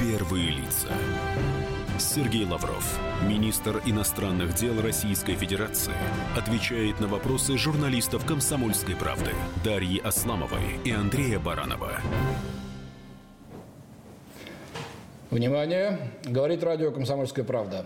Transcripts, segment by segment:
Первые лица. Сергей Лавров, министр иностранных дел Российской Федерации, отвечает на вопросы журналистов «Комсомольской правды» Дарьи Асламовой и Андрея Баранова. Внимание! Говорит радио «Комсомольская правда».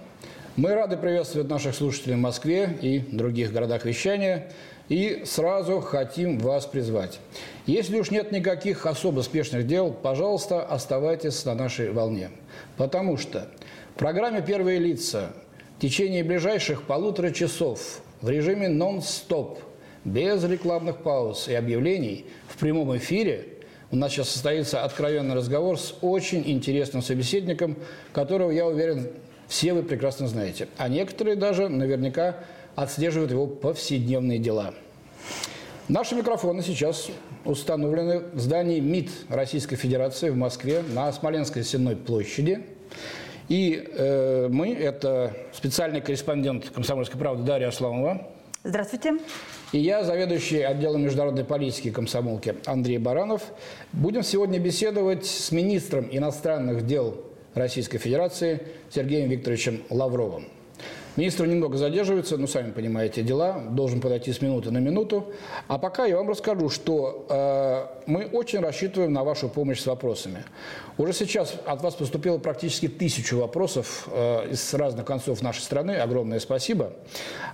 Мы рады приветствовать наших слушателей в Москве и других городах вещания. И сразу хотим вас призвать. Если уж нет никаких особо спешных дел, пожалуйста, оставайтесь на нашей волне. Потому что в программе «Первые лица» в течение ближайших полутора часов в режиме нон-стоп, без рекламных пауз и объявлений, в прямом эфире у нас сейчас состоится откровенный разговор с очень интересным собеседником, которого, я уверен, все вы прекрасно знаете. А некоторые даже наверняка отслеживают его повседневные дела. Наши микрофоны сейчас установлены в здании МИД Российской Федерации в Москве на Смоленской Сенной площади. И э, мы, это специальный корреспондент «Комсомольской правды» Дарья Асламова. Здравствуйте. И я, заведующий отделом международной политики комсомолки Андрей Баранов. Будем сегодня беседовать с министром иностранных дел Российской Федерации Сергеем Викторовичем Лавровым. Министр немного задерживается, ну, сами понимаете, дела, должен подойти с минуты на минуту. А пока я вам расскажу, что э, мы очень рассчитываем на вашу помощь с вопросами. Уже сейчас от вас поступило практически тысячу вопросов э, из разных концов нашей страны. Огромное спасибо.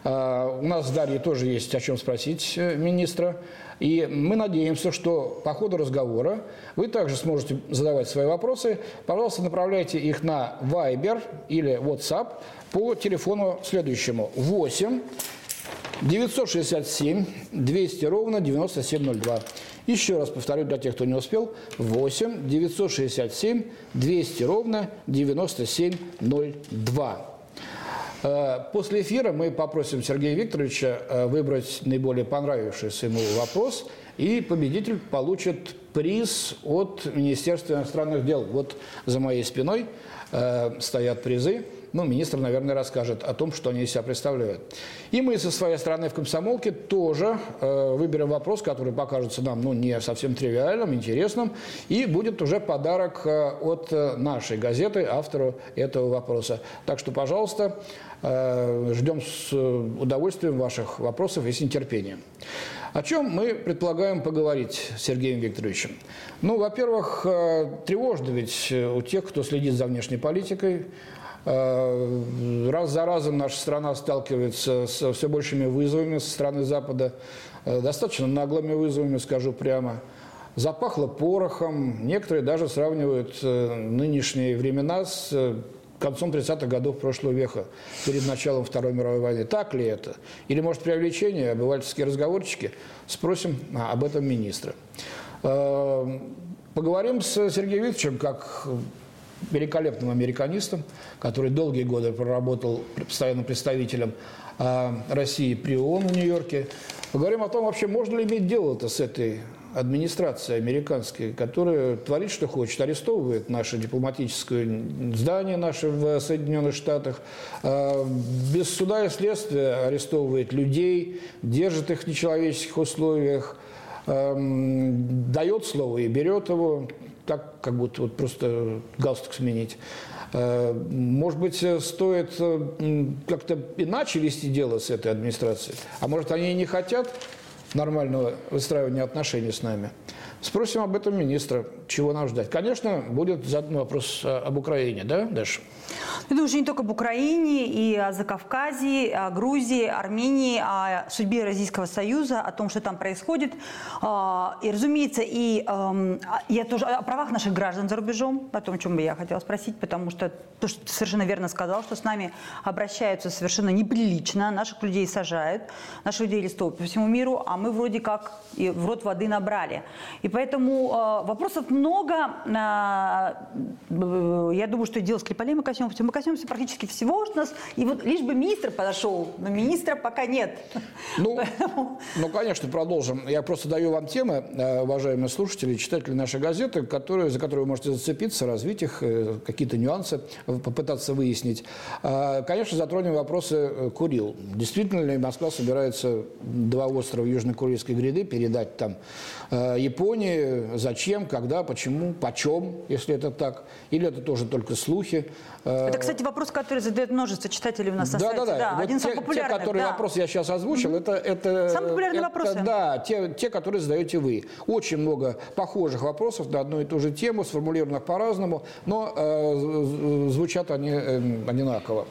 Э, у нас с Дарьей тоже есть о чем спросить э, министра. И мы надеемся, что по ходу разговора вы также сможете задавать свои вопросы. Пожалуйста, направляйте их на Viber или WhatsApp по телефону следующему 8 967 200 ровно 9702. Еще раз повторю для тех, кто не успел. 8 967 200 ровно 9702. Э, после эфира мы попросим Сергея Викторовича э, выбрать наиболее понравившийся ему вопрос, и победитель получит приз от Министерства иностранных дел. Вот за моей спиной э, стоят призы ну, министр, наверное, расскажет о том, что они из себя представляют. И мы со своей стороны в комсомолке тоже э, выберем вопрос, который покажется нам ну, не совсем тривиальным, интересным, и будет уже подарок э, от э, нашей газеты автору этого вопроса. Так что, пожалуйста, э, ждем с удовольствием ваших вопросов и с нетерпением. О чем мы предполагаем поговорить с Сергеем Викторовичем? Ну, во-первых, э, тревожно ведь у тех, кто следит за внешней политикой, Э, раз за разом наша страна сталкивается с все большими вызовами со стороны Запада, э, достаточно наглыми вызовами, скажу прямо. Запахло порохом, некоторые даже сравнивают э, нынешние времена с концом 30-х годов прошлого века, перед началом Второй мировой войны. Так ли это? Или, может, преувеличение, обывательские разговорчики? Спросим об этом министра. Поговорим с Сергеем Викторовичем, как великолепным американистом, который долгие годы проработал постоянным представителем а, России при ООН в Нью-Йорке. Поговорим о том, вообще можно ли иметь дело-то с этой администрацией американской, которая творит, что хочет, арестовывает наше дипломатическое здание наше в Соединенных Штатах, а, без суда и следствия арестовывает людей, держит их в нечеловеческих условиях, дает слово и берет его так, как будто вот просто галстук сменить. Э, может быть, стоит как-то иначе вести дело с этой администрацией? А может, они не хотят нормального выстраивания отношений с нами? Спросим об этом министра, чего нам ждать. Конечно, будет задан вопрос э, об Украине, да, Даша? Я думаю, что не только об Украине, и о Закавказье, о Грузии, Армении, о судьбе Российского Союза, о том, что там происходит. А, и, разумеется, и эм, я тоже о правах наших граждан за рубежом, о том, о чем бы я хотела спросить, потому что то, что ты совершенно верно сказал, что с нами обращаются совершенно неприлично, наших людей сажают, наших людей арестовывают по всему миру, а мы вроде как и в рот воды набрали. И поэтому э, вопросов много. Э, я думаю, что дело Скрипалей мы коснемся. Мы коснемся практически всего, что нас... И вот лишь бы министр подошел, но министра пока нет. Ну, Поэтому... ну конечно, продолжим. Я просто даю вам темы, э, уважаемые слушатели, читатели нашей газеты, которые, за которые вы можете зацепиться, развить их, э, какие-то нюансы попытаться выяснить. Э, конечно, затронем вопросы Курил. Действительно ли Москва собирается два острова Южно-Курильской гряды передать там Японии, Японии, зачем, когда, почему, почем, если это так, или это тоже только слухи. Э, это, кстати, вопрос, который задает множество читателей у нас на да, сайте. Да, да, да. Вот один те. Те, которые да. вопросы я сейчас озвучил, mm-hmm. это, это... Самые популярные это, вопросы. Да, те, те, которые задаете вы. Очень много похожих вопросов на одну и ту же тему, сформулированных по-разному, но э, звучат они э, одинаково.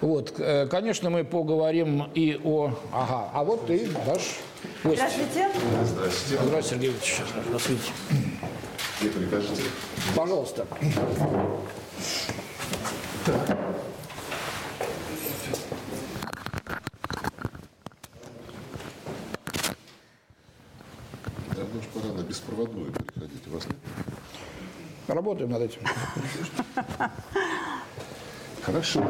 Вот, э, конечно, мы поговорим и о... Ага, а вот ты дашь гость. Здравствуйте. Здравствуйте. Здравствуйте, Сергей Ильич. Здравствуйте. Где прикажете? Пожалуйста. Так. Давно уж пора на беспроводную переходить. У вас нет? Работаем над этим. Хорошо.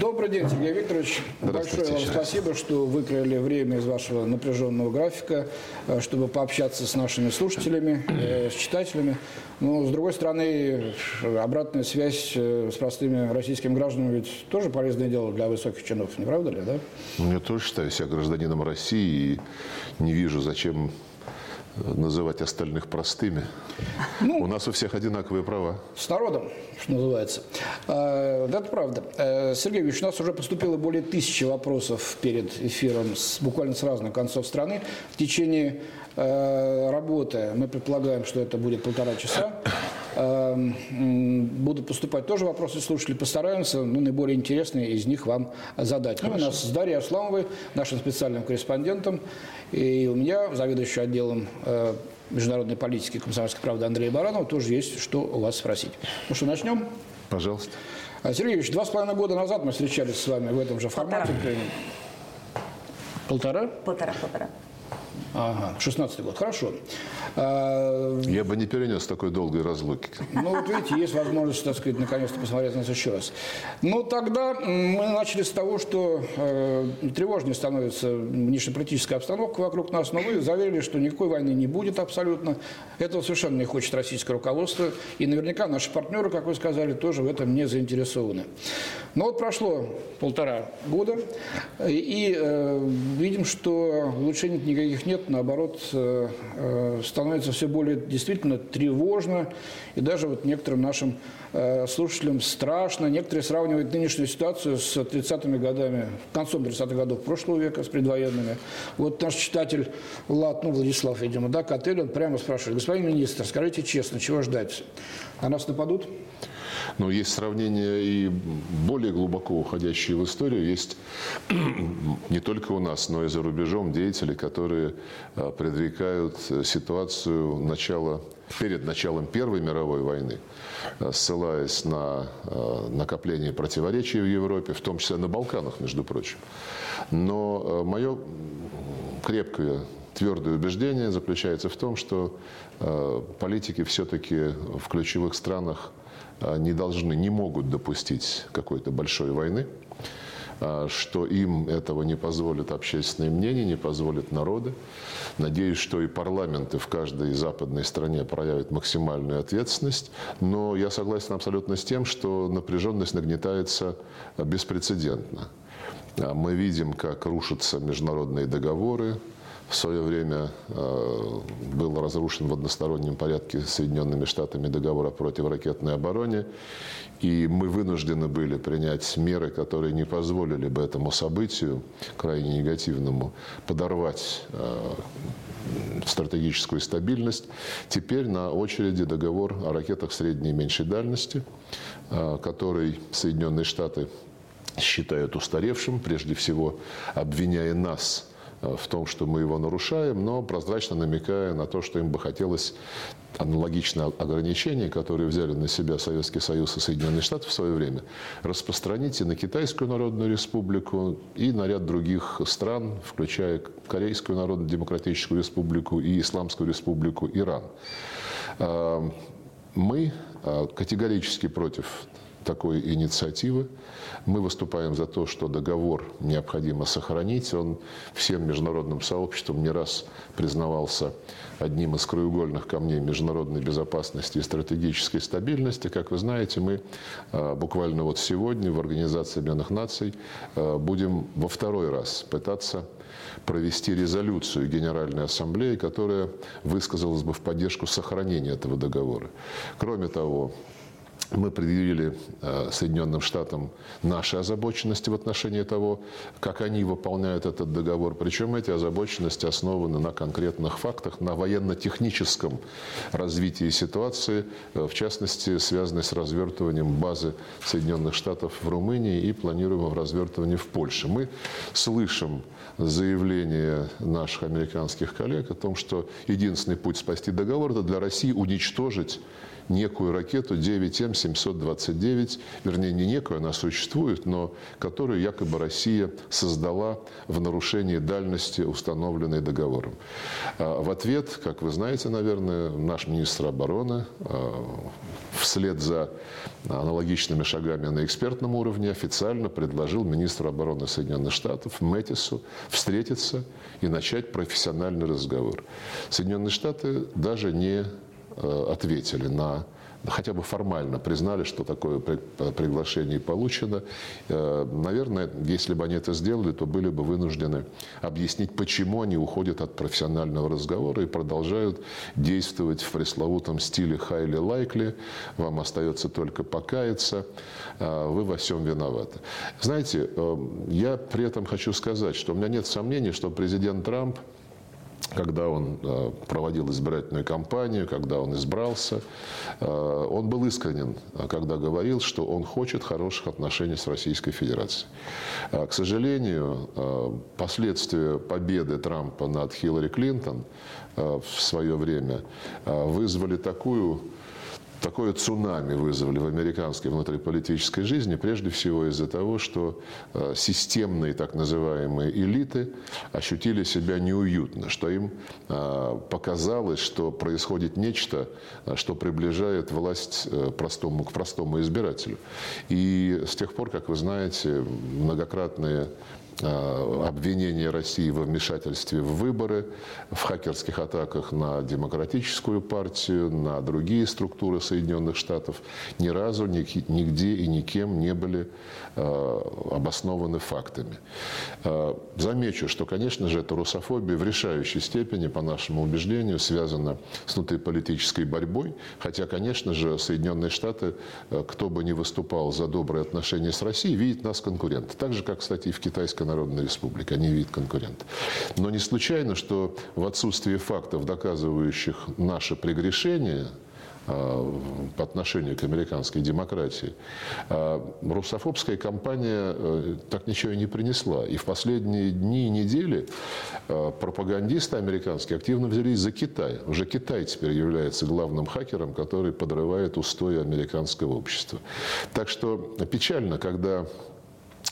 Добрый день, Сергей Викторович. Большое вам спасибо, что выкроили время из вашего напряженного графика, э, чтобы пообщаться с нашими слушателями, э, с читателями. Но, с другой стороны, обратная связь э, с простыми российскими гражданами ведь тоже полезное дело для высоких чинов, не правда ли, да? Ну, я тоже считаю себя гражданином России и не вижу, зачем называть остальных простыми. Ну, у нас у всех одинаковые права. С народом, что называется. А, это правда. Э, Сергей Ильич, у нас уже поступило более тысячи вопросов перед эфиром с, буквально с разных концов страны. В течение э, работы мы предполагаем, что это будет полтора часа. Эм, будут поступать тоже вопросы слушателей. Постараемся ну, наиболее интересные из них вам задать. Ну, у нас с Дарьей Асламовой, нашим специальным корреспондентом, и у меня, заведующий отделом э, международной политики комсомольской правды Андрея Баранова, тоже есть что у вас спросить. Ну что, начнем? Пожалуйста. А, Сергей Ильич, два с половиной года назад мы встречались с вами в этом же формате. Полтора. Полтора? Полтора, полтора. Ага, 16 год, хорошо. А, Я бы не перенес такой долгой разлуки. Ну, вот видите, есть возможность, так сказать, наконец-то посмотреть на нас еще раз. Ну, тогда мы начали с того, что э, тревожнее становится внешнеполитическая обстановка вокруг нас, но вы заверили, что никакой войны не будет абсолютно. Этого совершенно не хочет российское руководство. И наверняка наши партнеры, как вы сказали, тоже в этом не заинтересованы. Но вот прошло полтора года, и э, видим, что улучшений никаких нет, наоборот, э, э, становится все более действительно тревожно, и даже вот некоторым нашим э, слушателям страшно. Некоторые сравнивают нынешнюю ситуацию с 30-ми годами, концом 30-х годов прошлого века, с предвоенными. Вот наш читатель Влад, ну, Владислав, видимо, да, Котель, он прямо спрашивает, господин министр, скажите честно, чего ждать? А нас нападут? Но есть сравнения и более глубоко уходящие в историю. Есть не только у нас, но и за рубежом деятели, которые а, предрекают ситуацию начала, перед началом Первой мировой войны, а, ссылаясь на а, накопление противоречий в Европе, в том числе на Балканах, между прочим. Но мое крепкое твердое убеждение заключается в том, что политики все-таки в ключевых странах не должны, не могут допустить какой-то большой войны, а, что им этого не позволит общественное мнение, не позволит народы. Надеюсь, что и парламенты в каждой западной стране проявят максимальную ответственность. Но я согласен абсолютно с тем, что напряженность нагнетается беспрецедентно. А, мы видим, как рушатся международные договоры, в свое время э, был разрушен в одностороннем порядке Соединенными Штатами договор о противоракетной обороне, и мы вынуждены были принять меры, которые не позволили бы этому событию, крайне негативному, подорвать э, стратегическую стабильность. Теперь на очереди договор о ракетах средней и меньшей дальности, э, который Соединенные Штаты считают устаревшим, прежде всего обвиняя нас в том, что мы его нарушаем, но прозрачно намекая на то, что им бы хотелось аналогичные ограничения, которые взяли на себя Советский Союз и Соединенные Штаты в свое время, распространить и на Китайскую Народную Республику, и на ряд других стран, включая Корейскую Народно-Демократическую Республику и Исламскую Республику Иран. Э, мы э, категорически против такой инициативы. Мы выступаем за то, что договор необходимо сохранить. Он всем международным сообществом не раз признавался одним из краеугольных камней международной безопасности и стратегической стабильности. Как вы знаете, мы а, буквально вот сегодня в Организации Объединенных Наций а, будем во второй раз пытаться провести резолюцию Генеральной Ассамблеи, которая высказалась бы в поддержку сохранения этого договора. Кроме того, мы предъявили э, Соединенным Штатам наши озабоченности в отношении того, как они выполняют этот договор. Причем эти озабоченности основаны на конкретных фактах, на военно-техническом развитии ситуации, э, в частности, связанной с развертыванием базы Соединенных Штатов в Румынии и планируемого развертывания в Польше. Мы слышим заявление наших американских коллег о том, что единственный путь спасти договор – это для России уничтожить некую ракету 9М729, вернее, не некую, она существует, но которую якобы Россия создала в нарушении дальности, установленной договором. А, в ответ, как вы знаете, наверное, наш министр обороны а, вслед за аналогичными шагами на экспертном уровне официально предложил министру обороны Соединенных Штатов Мэттису встретиться и начать профессиональный разговор. Соединенные Штаты даже не ответили на хотя бы формально признали, что такое приглашение получено. Э, наверное, если бы они это сделали, то были бы вынуждены объяснить, почему они уходят от профессионального разговора и продолжают действовать в пресловутом стиле «highly likely», вам остается только покаяться, э, вы во всем виноваты. Знаете, я при этом хочу сказать, что у меня нет сомнений, что президент Трамп – когда он э, проводил избирательную кампанию, когда он избрался, э, он был искренен, когда говорил, что он хочет хороших отношений с Российской Федерацией. К сожалению, э, последствия победы Трампа над Хиллари Клинтон в свое время вызвали такую такое цунами вызвали в американской внутриполитической жизни, прежде всего из-за того, что э, системные так называемые элиты ощутили себя неуютно, что им э, показалось, что происходит нечто, э, что приближает власть простому, к простому избирателю. И с тех пор, как вы знаете, многократные Э, обвинения России во вмешательстве в выборы, в хакерских атаках на демократическую партию, на другие структуры Соединенных Штатов, ни разу нигде и никем не были э, обоснованы фактами. Э, замечу, что, конечно же, эта русофобия в решающей степени, по нашему убеждению, связана с внутриполитической борьбой, хотя, конечно же, Соединенные Штаты, кто бы ни выступал за добрые отношения с Россией, видит нас конкурента. Так же, как, кстати, и в Китайской Народной Республики. Они вид конкурента. Но не случайно, что в отсутствии фактов, доказывающих наше прегрешение, а, по отношению к американской демократии, а, русофобская кампания э, так ничего и не принесла. И в последние дни и недели а, пропагандисты американские активно взялись за Китай. Уже Китай теперь является главным хакером, который подрывает устои американского общества. Так что печально, когда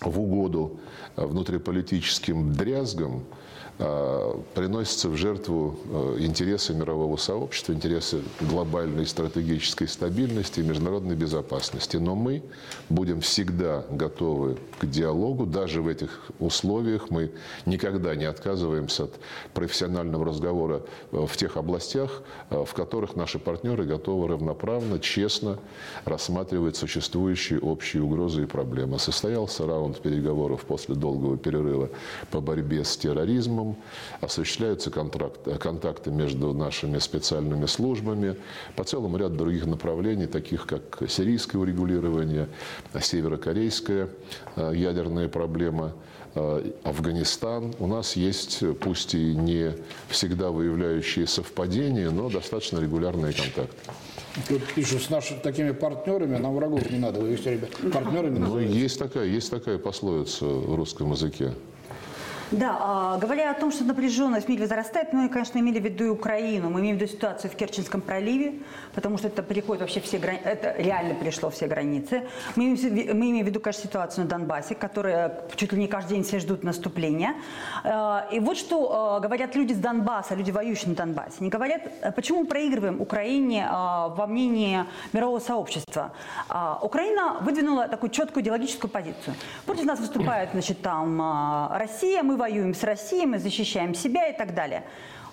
в угоду э, внутриполитическим дрязгам а, приносятся в жертву а, интересы мирового сообщества, интересы глобальной стратегической стабильности и международной безопасности. Но мы будем всегда готовы к диалогу, даже в этих условиях мы никогда не отказываемся от профессионального разговора а, в тех областях, в которых наши партнеры готовы равноправно, честно рассматривать существующие общие угрозы и проблемы. Состоялся раунд переговоров после долгого перерыва по борьбе с терроризмом Крымом, осуществляются контракты, контакты между нашими специальными службами по целому ряду других направлений, таких как сирийское урегулирование, северокорейская э, ядерная проблема, э, Афганистан. У нас есть, пусть и не всегда выявляющие совпадения, но достаточно регулярные контакты. Тут пишут, с нашими такими партнерами нам врагов не надо, вы все ребят партнерами Ну, есть такая, есть такая пословица в русском языке. Да, а, говоря о том, что напряженность в мире возрастает, мы, конечно, имели в виду и Украину. Мы имеем в виду ситуацию в Керченском проливе, потому что это переходит вообще все границы, это реально перешло все границы. Мы имеем, мы имеем в виду, конечно, ситуацию на Донбассе, которая чуть ли не каждый день все ждут наступления. А, и вот что а, говорят люди с Донбасса, люди, воюющие на Донбассе. Они говорят, почему проигрываем Украине во мнении мирового сообщества. Украина выдвинула такую четкую идеологическую позицию. Против нас выступает, значит, там Россия, мы воюем с Россией, мы защищаем себя и так далее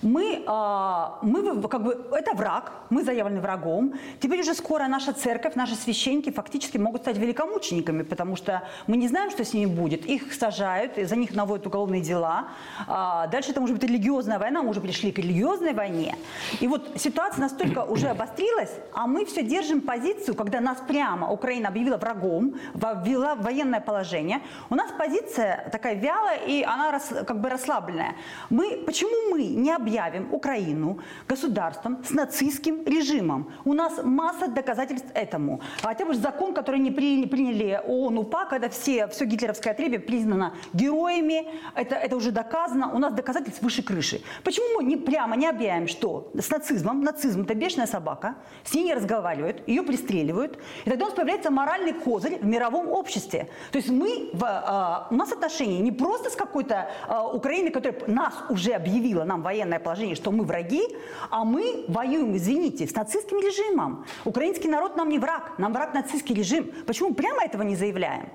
мы, а, мы как бы, это враг, мы заявлены врагом. Теперь уже скоро наша церковь, наши священники фактически могут стать великомучениками, потому что мы не знаем, что с ними будет. Их сажают, за них наводят уголовные дела. А, дальше это может быть религиозная война, мы уже пришли к религиозной войне. И вот ситуация настолько уже обострилась, а мы все держим позицию, когда нас прямо Украина объявила врагом, ввела военное положение. У нас позиция такая вялая, и она рас, как бы расслабленная. Мы, почему мы не объявили объявим Украину государством с нацистским режимом. У нас масса доказательств этому. Хотя бы закон, который не приняли, приняли ООН УПА, когда все, все гитлеровское отребье признано героями, это, это уже доказано, у нас доказательств выше крыши. Почему мы не, прямо не объявим, что с нацизмом, нацизм это бешеная собака, с ней не разговаривают, ее пристреливают, и тогда у нас появляется моральный козырь в мировом обществе. То есть мы, в, э, у нас отношения не просто с какой-то э, Украиной, которая нас уже объявила, нам военное положение, что мы враги, а мы воюем, извините, с нацистским режимом. Украинский народ нам не враг, нам враг нацистский режим. Почему прямо этого не заявляем?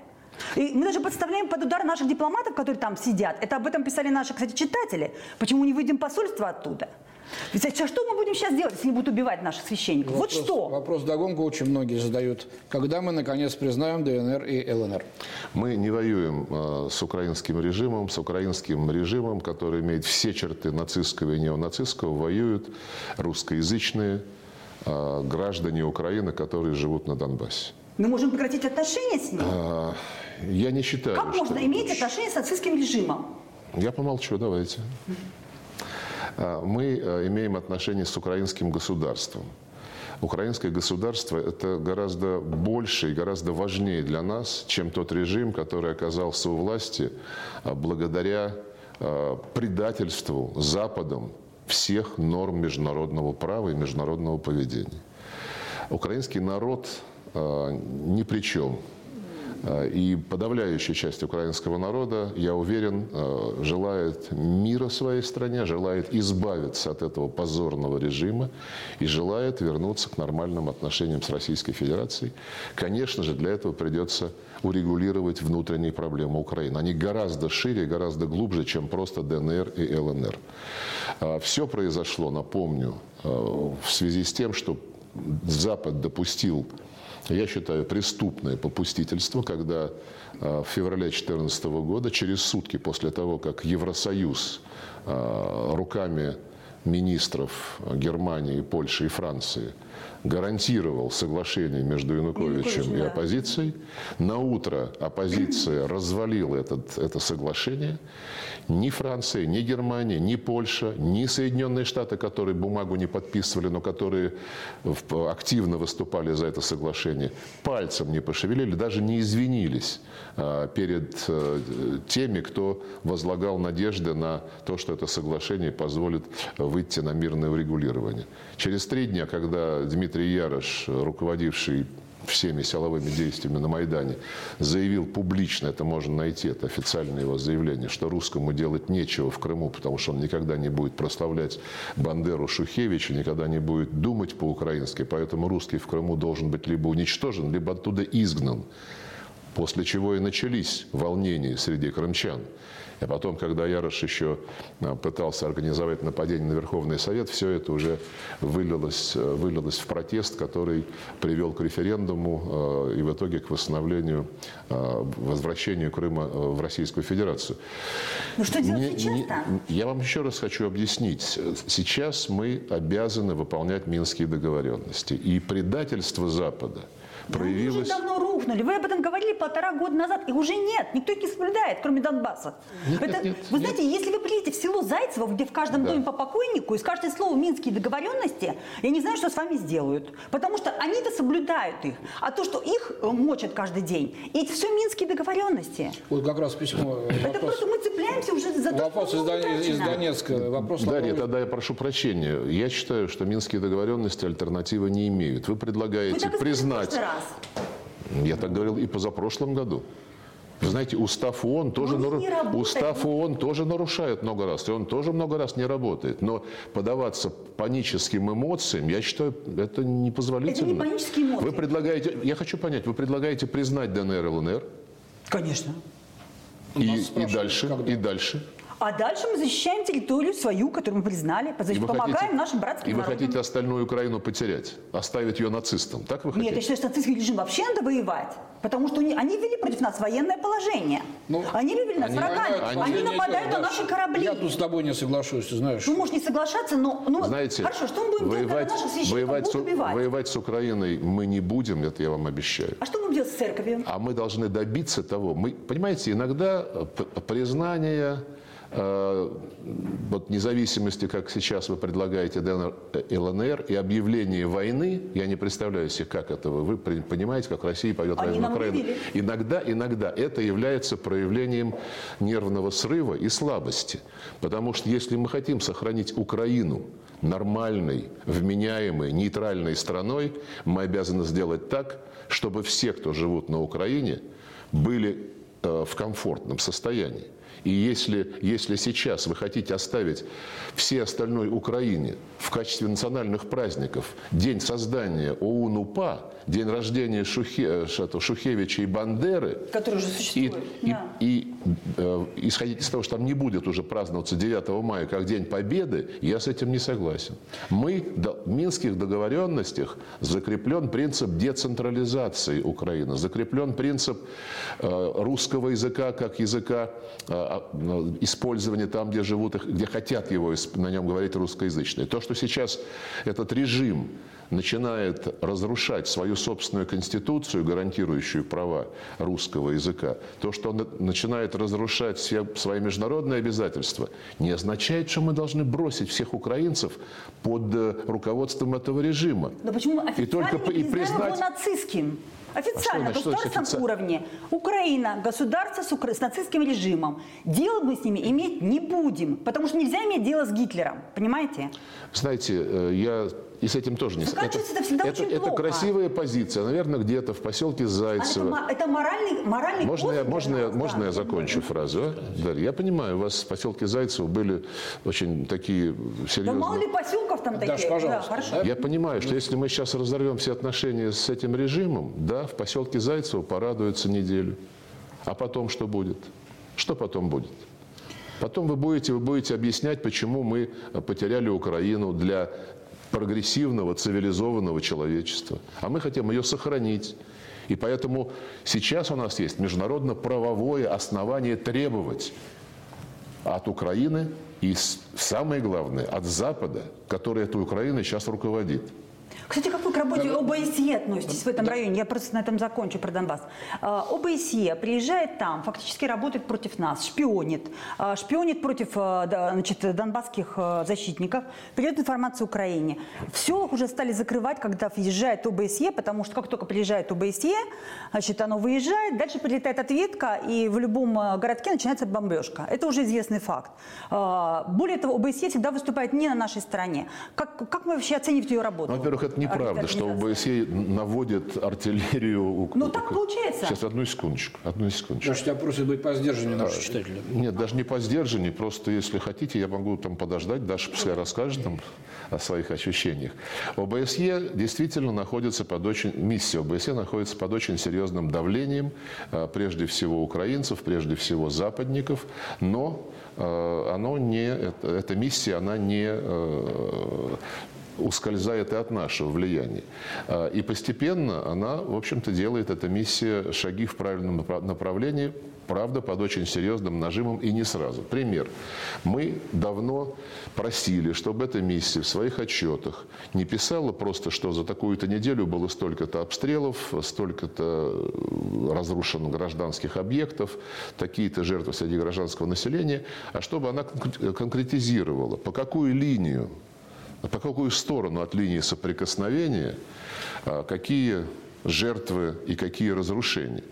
И мы даже подставляем под удар наших дипломатов, которые там сидят. Это об этом писали наши, кстати, читатели. Почему не выйдем посольство оттуда? Ведь а что мы будем сейчас делать, если не будут убивать наших священников? Вопрос, вот что. Вопрос догонку очень многие задают. Когда мы, наконец, признаем ДНР и ЛНР? Мы не воюем э, с украинским режимом. С украинским режимом, который имеет все черты нацистского и неонацистского, воюют русскоязычные э, граждане Украины, которые живут на Донбассе. Мы можем прекратить отношения с ним? А, я не считаю, Как что... можно иметь отношения с нацистским режимом? Я помолчу, давайте. А, мы а, имеем отношение с украинским государством. Украинское государство – это гораздо больше и гораздо важнее для нас, чем тот режим, который оказался у власти а, благодаря предательству Западом всех норм международного права и международного поведения. Украинский народ ни при чем Э, и подавляющая часть украинского народа, я уверен, э, желает мира своей стране, желает избавиться от этого позорного режима и желает вернуться к нормальным отношениям с Российской Федерацией. Конечно же, для этого придется урегулировать внутренние проблемы Украины. Они гораздо шире, гораздо глубже, чем просто ДНР и ЛНР. Э, Все произошло, напомню, в связи с тем, что Запад допустил я считаю, преступное попустительство, когда э, в феврале 2014 года, через сутки после того, как Евросоюз э, руками министров Германии, Польши и Франции – гарантировал соглашение между Януковичем Янукович, и оппозицией. На утро оппозиция развалила этот, это соглашение. Ни Франция, ни Германия, ни Польша, ни Соединенные Штаты, которые бумагу не подписывали, но которые активно выступали за это соглашение, пальцем не пошевелили, даже не извинились а, перед э, теми, кто возлагал надежды на то, что это соглашение позволит выйти на мирное урегулирование. Через три дня, когда Дмитрий Ярош, руководивший всеми силовыми действиями на Майдане, заявил публично, это можно найти, это официальное его заявление, что русскому делать нечего в Крыму, потому что он никогда не будет прославлять Бандеру Шухевича, никогда не будет думать по-украински, поэтому русский в Крыму должен быть либо уничтожен, либо оттуда изгнан. После чего и начались волнения среди крымчан. А потом, когда Ярош еще а, пытался организовать нападение на Верховный Совет, все это уже вылилось, э, вылилось в протест, который привел к референдуму э, и в итоге к восстановлению, э, возвращению Крыма в Российскую Федерацию. Ну что делать сейчас-то? Я вам еще раз хочу объяснить. Сейчас мы обязаны выполнять Минские договоренности. И предательство Запада – проявилась... Они уже давно рухнули. Вы об этом говорили полтора года назад. И уже нет. Никто их не соблюдает, кроме Донбасса. Нет, это, нет, нет, вы знаете, нет. если вы приедете в село Зайцево, где в каждом да. доме по покойнику, и скажете слово «минские договоренности», я не знаю, что с вами сделают. Потому что они-то соблюдают их. А то, что их э, мочат каждый день, и это все минские договоренности. Вот как раз письмо. Вопрос, это просто мы цепляемся уже за то, Вопрос из, из Донецка. Вопрос Дарья, тогда я прошу прощения. Я считаю, что минские договоренности альтернативы не имеют. Вы предлагаете признать... Раз. Я так говорил и позапрошлом году. Вы знаете, устав ООН тоже, нару... устав ООН тоже нарушает много раз, и он тоже много раз не работает. Но подаваться паническим эмоциям, я считаю, это непозволительно. Это не панические эмоции. Вы предлагаете, я хочу понять, вы предлагаете признать ДНР и ЛНР? Конечно. И, и дальше, когда? и дальше. А дальше мы защищаем территорию свою, которую мы признали, значит, помогаем хотите, нашим братским И вы народам. хотите остальную Украину потерять, оставить ее нацистам, так вы хотите? Нет, я считаю, что нацистский режим вообще надо воевать, потому что они, они ввели против нас военное положение. Ну, они ввели нас врагами, они, они, они нападают на наши корабли. Я тут с тобой не соглашусь, знаешь. Ну, можешь не соглашаться, но... Ну, Знаете, хорошо, что мы будем воевать, делать, когда воевать, с, убивать? воевать с Украиной мы не будем, это я вам обещаю. А что мы будем делать с церковью? А мы должны добиться того. Мы, понимаете, иногда признание вот независимости, как сейчас вы предлагаете ДНР и ЛНР, и объявление войны, я не представляю себе, как это вы, вы понимаете, как Россия пойдет войну на Украину. Иногда, иногда это является проявлением нервного срыва и слабости. Потому что если мы хотим сохранить Украину нормальной, вменяемой, нейтральной страной, мы обязаны сделать так, чтобы все, кто живут на Украине, были э, в комфортном состоянии. И если, если сейчас вы хотите оставить всей остальной Украине в качестве национальных праздников день создания ОУН-УПА, день рождения Шухе, Шухевича и Бандеры, который уже существует, и, да. и, и э, исходить из того, что там не будет уже праздноваться 9 мая как День Победы, я с этим не согласен. Мы в Минских договоренностях закреплен принцип децентрализации Украины, закреплен принцип э, русского языка как языка э, а, ну, использования там, где живут, где хотят его, на нем говорить русскоязычные. То, что сейчас этот режим начинает разрушать свою собственную конституцию, гарантирующую права русского языка, то, что он начинает разрушать все свои международные обязательства, не означает, что мы должны бросить всех украинцев под э, руководством этого режима. Но почему официально и только и признать его нацистским? Официально, а на государственном офици... уровне Украина, государство с, укра... с нацистским режимом. Дело мы с ними иметь не будем, потому что нельзя иметь дело с Гитлером, понимаете? Знаете, э, я и с этим тоже не согласен. это, всегда это, очень это плохо. красивая позиция, наверное, где-то в поселке Зайцево. А это, это моральный, моральный можно я, можно, я, можно я закончу фразу? А? Дарья, я понимаю, у вас в поселке Зайцево были очень такие серьезные... Да мало ли поселков там таких. Даш, пожалуйста. Да, хорошо. Я понимаю, что если мы сейчас разорвем все отношения с этим режимом, да, в поселке Зайцево порадуется неделю. А потом что будет? Что потом будет? Потом вы будете, вы будете объяснять, почему мы потеряли Украину для прогрессивного, цивилизованного человечества. А мы хотим ее сохранить. И поэтому сейчас у нас есть международно-правовое основание требовать от Украины и, самое главное, от Запада, который этой Украиной сейчас руководит – кстати, как вы к работе ОБСЕ относитесь в этом районе? Я просто на этом закончу про Донбасс. А, ОБСЕ приезжает там, фактически работает против нас, шпионит. А, шпионит против а, значит, донбасских защитников, передает информацию Украине. Все уже стали закрывать, когда въезжает ОБСЕ, потому что как только приезжает ОБСЕ, значит, оно выезжает, дальше прилетает ответка, и в любом городке начинается бомбежка. Это уже известный факт. Более того, ОБСЕ всегда выступает не на нашей стороне. Как, как вы вообще оцениваете ее работу? Во-первых, это неправда, что ОБСЕ наводит артиллерию. Ну, так получается. Сейчас, одну секундочку. Одну секундочку. Даже тебя просят быть по сдержанию наши читатели. Нет, даже не по сдержанию, просто если хотите, я могу там подождать, Даша пускай расскажет там о своих ощущениях. ОБСЕ действительно находится под очень, миссия ОБСЕ находится под очень серьезным давлением, а, прежде всего украинцев, прежде всего западников, но а, оно не, эта миссия, она не а, ускользает и от нашего влияния. А, и постепенно она, в общем-то, делает эта миссия шаги в правильном направлении, правда, под очень серьезным нажимом и не сразу. Пример. Мы давно просили, чтобы эта миссия в своих отчетах не писала просто, что за такую-то неделю было столько-то обстрелов, столько-то разрушено гражданских объектов, такие-то жертвы среди гражданского населения, а чтобы она конкретизировала, по какую линию по какую сторону от линии соприкосновения, а, какие жертвы и какие разрушения.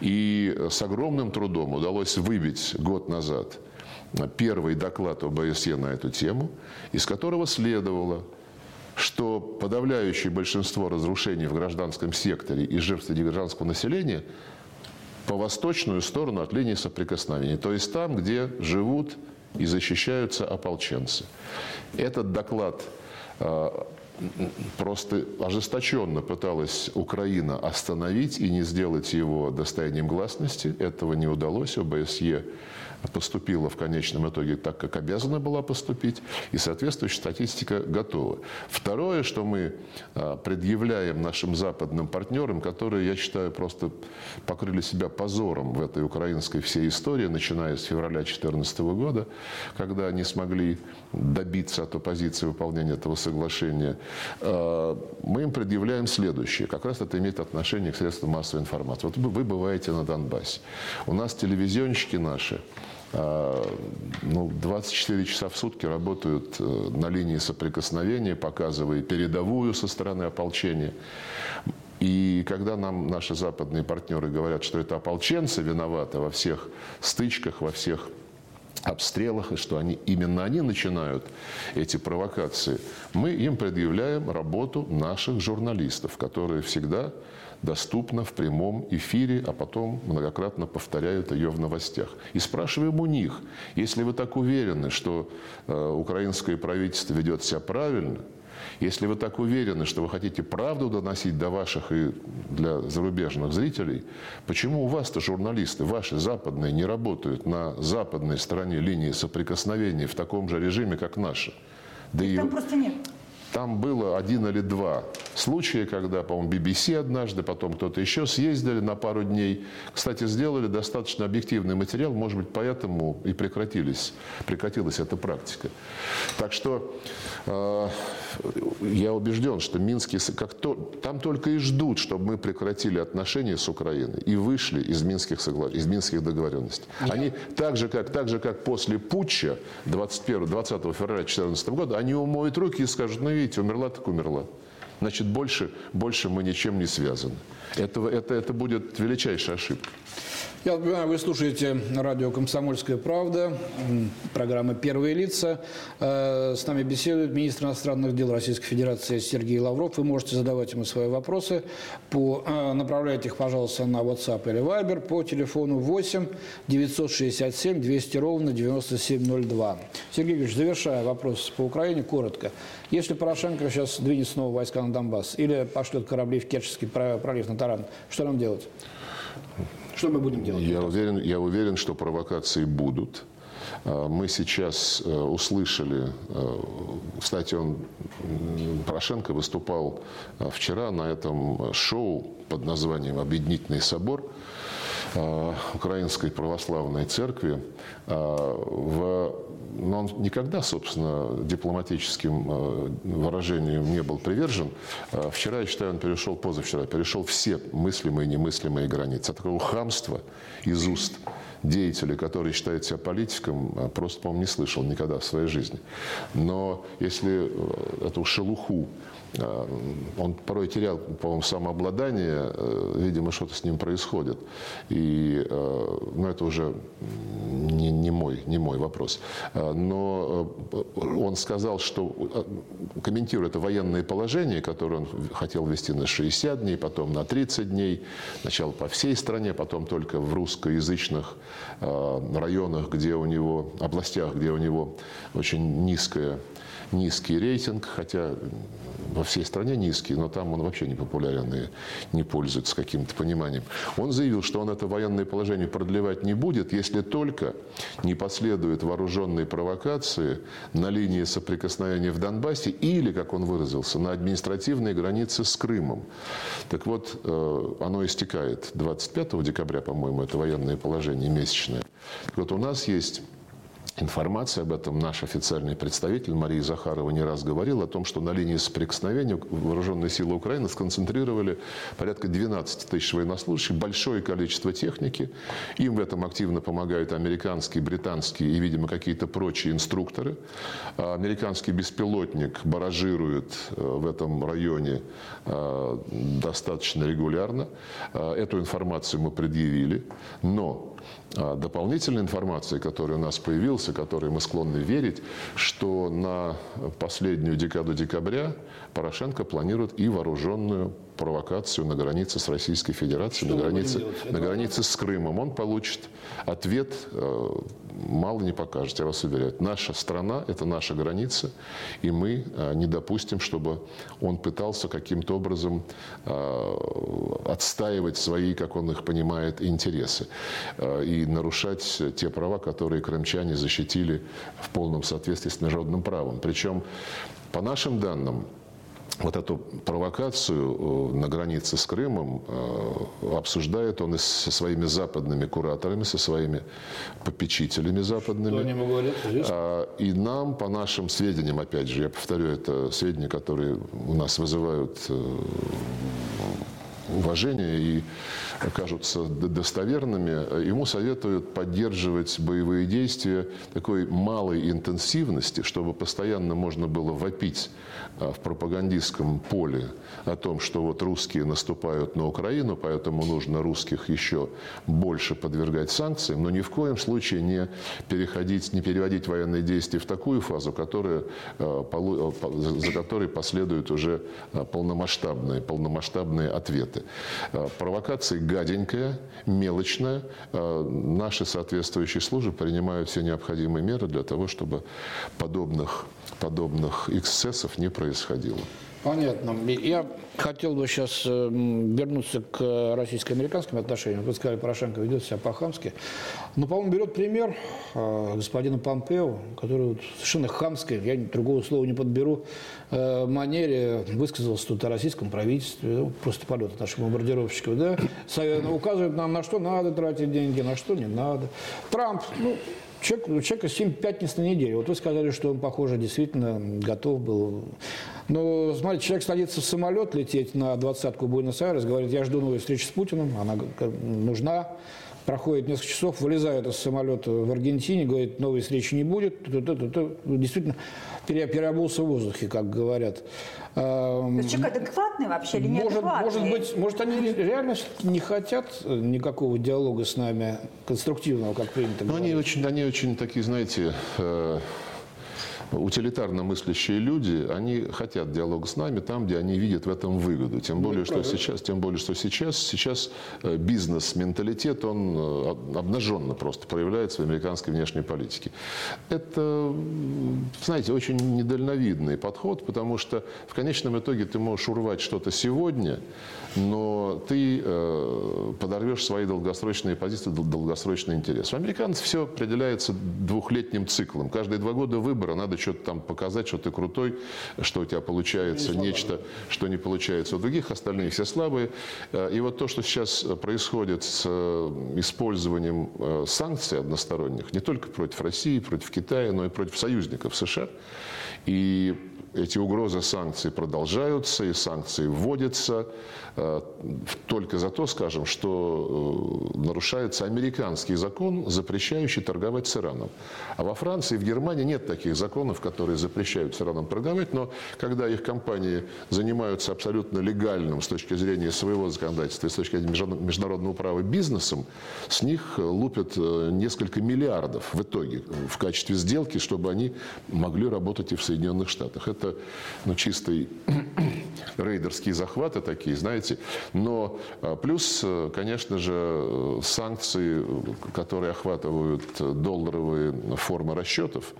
И с огромным трудом удалось выбить год назад первый доклад ОБСЕ на эту тему, из которого следовало, что подавляющее большинство разрушений в гражданском секторе и жертв среди гражданского населения по восточную сторону от линии соприкосновения, то есть там, где живут и защищаются ополченцы. Этот доклад а, просто ожесточенно пыталась Украина остановить и не сделать его достоянием гласности. Этого не удалось. ОБСЕ поступила в конечном итоге так, как обязана была поступить, и соответствующая статистика готова. Второе, что мы а, предъявляем нашим западным партнерам, которые, я считаю, просто покрыли себя позором в этой украинской всей истории, начиная с февраля 2014 года, когда они смогли добиться от оппозиции выполнения этого соглашения, а, мы им предъявляем следующее. Как раз это имеет отношение к средствам массовой информации. Вот вы бываете на Донбассе. У нас телевизионщики наши, ну, 24 часа в сутки работают э, на линии соприкосновения, показывая передовую со стороны ополчения. И когда нам наши западные партнеры говорят, что это ополченцы виноваты во всех стычках, во всех обстрелах, и что они, именно они начинают эти провокации, мы им предъявляем работу наших журналистов, которые всегда доступна в прямом эфире, а потом многократно повторяют ее в новостях. И спрашиваем у них, если вы так уверены, что э, украинское правительство ведет себя правильно, если вы так уверены, что вы хотите правду доносить до ваших и для зарубежных зрителей, почему у вас-то журналисты, ваши западные, не работают на западной стороне линии соприкосновения в таком же режиме, как наши? Да Там и... просто нет. Там было один или два случая, когда, по-моему, BBC однажды, потом кто-то еще съездили на пару дней. Кстати, сделали достаточно объективный материал, может быть, поэтому и прекратились, прекратилась эта практика. Так что э, я убежден, что Минские, как то, там только и ждут, чтобы мы прекратили отношения с Украиной и вышли из Минских, соглаш... из Минских договоренностей. Они так же, как, так же, как после путча 21, 20 февраля 2014 года, они умоют руки и скажут, ну видите, умерла так умерла. Значит, больше, больше мы ничем не связаны. Это, это, это будет величайшая ошибка. Я напоминаю, вы слушаете радио «Комсомольская правда», программа «Первые лица». Э, с нами беседует министр иностранных дел Российской Федерации Сергей Лавров. Вы можете задавать ему свои вопросы. По, э, направляйте их, пожалуйста, на WhatsApp или Viber по телефону 8 967 200 ровно 9702. Сергей Юрьевич, завершая вопрос по Украине, коротко. Если Порошенко сейчас двинет снова войска на Донбасс или пошлет корабли в Керченский пролив на Таран, что нам делать? Что мы будем делать? Я уверен, я уверен, что провокации будут. А, мы сейчас э, услышали, э, кстати, он, Порошенко выступал э, вчера на этом шоу под названием «Объединительный собор», Украинской православной церкви в но он никогда, собственно, дипломатическим э, выражением не был привержен. Вчера, я считаю, он перешел, позавчера, перешел все мыслимые и немыслимые границы. От такого хамства из уст деятеля, который считает себя политиком, просто, по-моему, не слышал никогда в своей жизни. Но если эту шелуху он порой терял, по-моему, самообладание, видимо, что-то с ним происходит. И ну, это уже не, не, мой, не мой вопрос. Э, но э, он сказал, что, э, комментируя это военное положение, которое он хотел ввести на 60 дней, потом на 30 дней, сначала по всей стране, потом только в русскоязычных районах, где у него, областях, где у него очень низкая низкий рейтинг, хотя во всей стране низкий, но там он вообще не популярен и не пользуется каким-то пониманием. Он заявил, что он это военное положение продлевать не будет, если только не последуют вооруженные провокации на линии соприкосновения в Донбассе или, как он выразился, на административной границе с Крымом. Так вот, э, оно истекает 25 декабря, по-моему, это военное положение месячное. Так вот, у нас есть информация об этом наш официальный представитель Мария Захарова не раз говорил о том, что на линии соприкосновения вооруженные силы Украины сконцентрировали порядка 12 тысяч военнослужащих, большое количество техники. Им в этом активно помогают американские, британские и, видимо, какие-то прочие инструкторы. А американский беспилотник баражирует э, в этом районе э, достаточно регулярно. Э, эту информацию мы предъявили. Но дополнительной информации, которая у нас появилась, которой мы склонны верить, что на последнюю декаду декабря Порошенко планирует и вооруженную провокацию на границе с Российской Федерацией, на границе, на границе с Крымом. Он получит ответ, э, мало не покажет, я вас уверяю. Наша страна – это наша граница, и мы э, не допустим, чтобы он пытался каким-то образом э, отстаивать свои, как он их понимает, интересы и нарушать те права, которые крымчане защитили в полном соответствии с международным правом. Причем, по нашим данным, вот эту провокацию э, на границе с Крымом э, обсуждает он и со своими западными кураторами, со своими попечителями западными. Что они ему говорят? А, и нам, по нашим сведениям, опять же, я повторю, это сведения, которые у нас вызывают э, уважение и кажутся достоверными, ему советуют поддерживать боевые действия такой малой интенсивности, чтобы постоянно можно было вопить а, в пропагандистском поле о том, что вот русские наступают на Украину, поэтому нужно русских еще больше подвергать санкциям, но ни в коем случае не переходить, не переводить военные действия в такую фазу, которая, а, а, за которой последуют уже полномасштабные, полномасштабные ответы. Провокации гаденькая, мелочная. Наши соответствующие службы принимают все необходимые меры для того, чтобы подобных, подобных эксцессов не происходило. Понятно. Я хотел бы сейчас э, вернуться к российско-американским отношениям. Вы сказали, Порошенко ведет себя по-хамски. Но, по-моему, берет пример э, господина Помпео, который вот совершенно хамской, я другого слова не подберу, э, манере высказался тут о российском правительстве, ну, просто полета наших бомбардировщиков, да, указывает нам, на что надо тратить деньги, на что не надо. Трамп, ну, Человек, у человека 7 пятниц на неделю. Вот вы сказали, что он, похоже, действительно готов был. Но, смотрите, человек садится в самолет лететь на двадцатку Буэнос-Айрес, говорит, я жду новой встречи с Путиным, она нужна. Проходит несколько часов, вылезает из самолета в Аргентине, говорит, новой встречи не будет. Действительно, переобулся в воздухе, как говорят. То есть человек адекватный вообще или может, может быть, может, они реально не хотят никакого диалога с нами, конструктивного, как принято говорить? Ну, они очень, они очень такие, знаете, э, утилитарно мыслящие люди, они хотят диалога с нами там, где они видят в этом выгоду. Тем ну, более, что сейчас, тем более, что сейчас, сейчас э, бизнес-менталитет, он э, обнаженно просто проявляется в американской внешней политике. Это, знаете, очень недальновидный подход, потому что в конечном итоге ты можешь урвать что-то сегодня, но ты э, подорвешь свои долгосрочные позиции, долгосрочные интересы. У американцев все определяется двухлетним циклом. Каждые два года выбора надо что-то там показать, что ты крутой, что у тебя получается нечто, что не получается у других, остальные все слабые. Э, и вот то, что сейчас происходит с э, использованием э, санкций односторонних, не только против России, против Китая, но и против союзников США, и эти угрозы санкций продолжаются, и санкции вводятся э, только за то, скажем, что э, нарушается американский закон, запрещающий торговать с Ираном. А во Франции и в Германии нет таких законов, которые запрещают с Ираном торговать, но когда их компании занимаются абсолютно легальным с точки зрения своего законодательства и с точки зрения международного права бизнесом, с них лупят э, несколько миллиардов в итоге в качестве сделки, чтобы они могли работать и в Соединенных Штатах. Это это ну, чистый рейдерские захваты такие, знаете. Но а, плюс, конечно же, санкции, которые охватывают долларовые формы расчетов,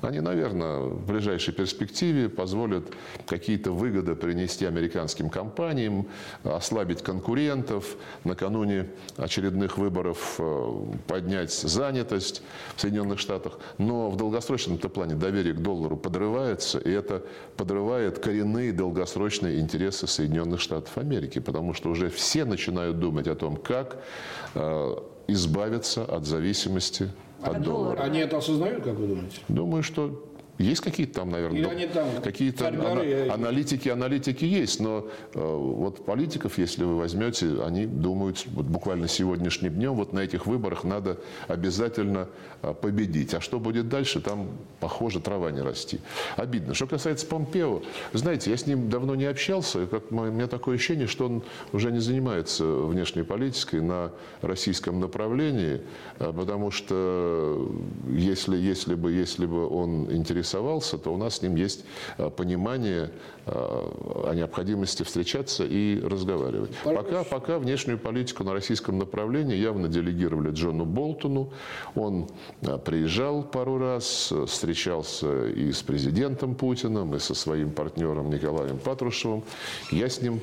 они, наверное, в ближайшей перспективе позволят какие-то выгоды принести американским компаниям, ослабить конкурентов, накануне очередных выборов э, поднять занятость в Соединенных Штатах. Но в долгосрочном плане доверие к доллару подрывается, и это подрывает коренные долгосрочные интересы Соединенных Штатов Америки, потому что уже все начинают думать о том, как э, избавиться от зависимости от доллара. Они это осознают, как вы думаете? Думаю, что есть какие-то там, наверное, какие-то ана- аналитики, аналитики есть, но э, вот политиков, если вы возьмете, они думают, вот буквально сегодняшним днем, вот на этих выборах надо обязательно э, победить. А что будет дальше, там, похоже, трава не расти. Обидно. Что касается Помпео, знаете, я с ним давно не общался, и как, у меня такое ощущение, что он уже не занимается внешней политикой на российском направлении, э, потому что если, если, бы, если бы он интересовался интересовался, то у нас с ним есть э, понимание э, о необходимости встречаться и разговаривать. Пока, пока внешнюю политику на российском направлении явно делегировали Джону Болтону. Он э, приезжал пару раз, встречался и с президентом Путиным, и со своим партнером Николаем Патрушевым. Я с ним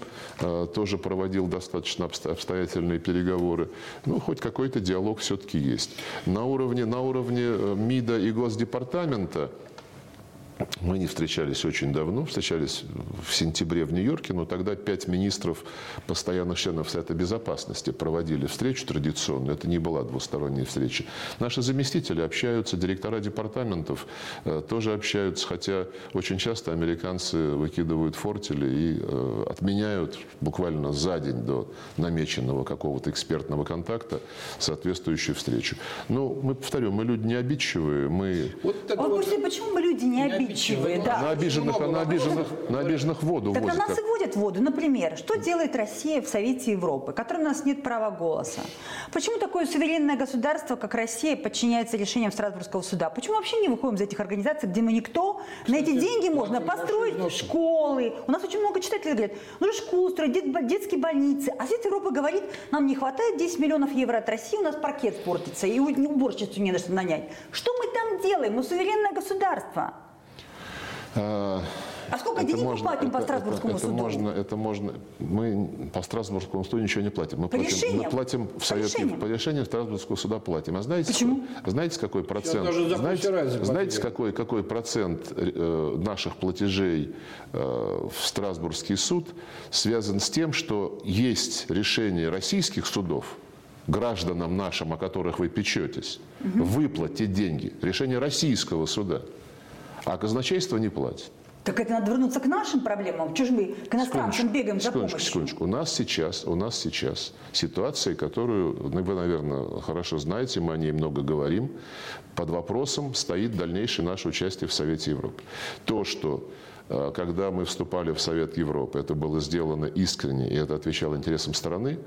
тоже проводил достаточно обстоятельные переговоры. Ну, хоть какой-то диалог все-таки есть. На уровне, на уровне МИДа и Госдепартамента мы не встречались очень давно, встречались в сентябре в Нью-Йорке, но тогда пять министров, постоянных членов Совета Безопасности проводили встречу традиционную. Это не была двусторонняя встреча. Наши заместители общаются, директора департаментов э, тоже общаются, хотя очень часто американцы выкидывают фортели и э, отменяют буквально за день до намеченного какого-то экспертного контакта соответствующую встречу. Но ну, мы, повторю, мы люди не обидчивые, мы... Вот, а вот, почему мы люди не обидчивые? Обидчивые, да. На обиженных, на обиженных, на обиженных воду так возят. Так нас и водят воду. Например, что делает Россия в Совете Европы, в котором у нас нет права голоса? Почему такое суверенное государство, как Россия, подчиняется решениям Страсбургского суда? Почему вообще не выходим из этих организаций, где мы никто? На эти деньги можно построить школы. У нас очень много читателей говорят, ну школы строить, дет, детские больницы. А Совет Европы говорит, нам не хватает 10 миллионов евро от России, у нас паркет портится, и уборщицу не на что нанять. Что мы там делаем? Мы суверенное государство. А, а сколько это денег можно, мы платим это, по Страсбургскому это, это суду? Можно, это можно. Мы по Страсбургскому суду ничего не платим. Мы, по платим, решениям? мы платим в Совет, по, по решению Страсбургского суда платим. А знаете, Почему? Знаете, какой процент? Знаете, знаете какой, какой процент э, наших платежей э, в Страсбургский суд связан с тем, что есть решение российских судов, гражданам нашим, о которых вы печетесь, угу. выплатить деньги. Решение российского суда – а казначейство не платит. Так это надо вернуться к нашим проблемам. Чего же мы к иностранцам бегаем за помощью? Секундочку. У нас сейчас, у нас сейчас ситуация, которую ну, вы, наверное, хорошо знаете, мы о ней много говорим. Под вопросом стоит дальнейшее наше участие в Совете Европы. То, что когда мы вступали в Совет Европы, это было сделано искренне, и это отвечало интересам страны,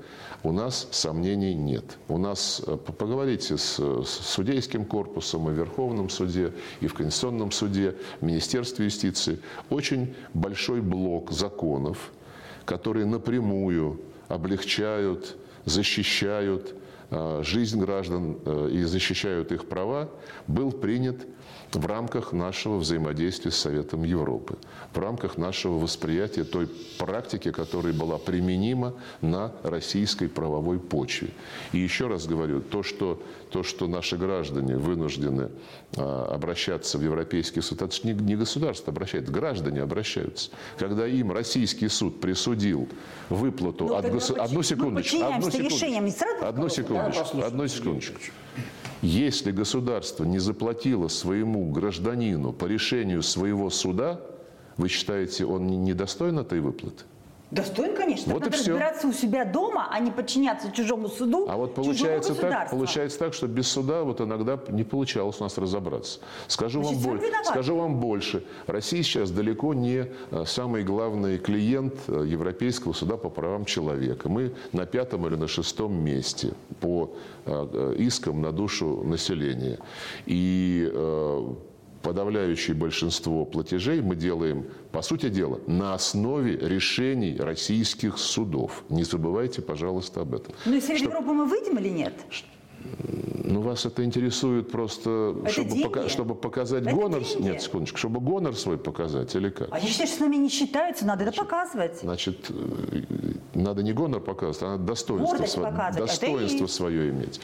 у нас сомнений нет. У нас, э, поговорите с, с судейским корпусом и в Верховном суде, и в Конституционном суде, в Министерстве юстиции, очень большой блок законов, которые напрямую облегчают, защищают э, жизнь граждан и защищают их права, был принят в рамках нашего взаимодействия с Советом Европы, в рамках нашего восприятия той практики, которая была применима на российской правовой почве. И еще раз говорю, то, что, то, что наши граждане вынуждены а, обращаться в Европейский суд, это не, не государство обращается, граждане обращаются. Когда им российский суд присудил выплату ну, от государства... Одну секундочку. Одну секундочку. Одну секундочку. Одну секундочку. Если государство не заплатило своему гражданину по решению своего суда, вы считаете, он недостоин этой выплаты? Достоин, конечно. Вот Надо и разбираться у себя дома, а не подчиняться чужому суду. А вот получается так, получается так, что без суда вот иногда не получалось у нас разобраться. Скажу, Значит, вам, боль, скажу вам больше. Россия сейчас далеко не э, самый главный клиент э, Европейского суда по правам человека. Мы на пятом или на шестом месте по э, искам на душу населения. И подавляющее большинство платежей мы делаем, по сути дела, на основе решений российских судов. Не забывайте, пожалуйста, об этом. Ну, из Совета Что... Европы мы выйдем или нет? Ну, вас это интересует просто, это чтобы, пока, чтобы показать это гонор. Деньги. Нет, секундочку, чтобы гонор свой показать или как? А я считаю, что с нами не считаются, надо значит, это показывать. Значит, э, надо не гонор показывать, а надо достоинство, свое, достоинство и... свое иметь.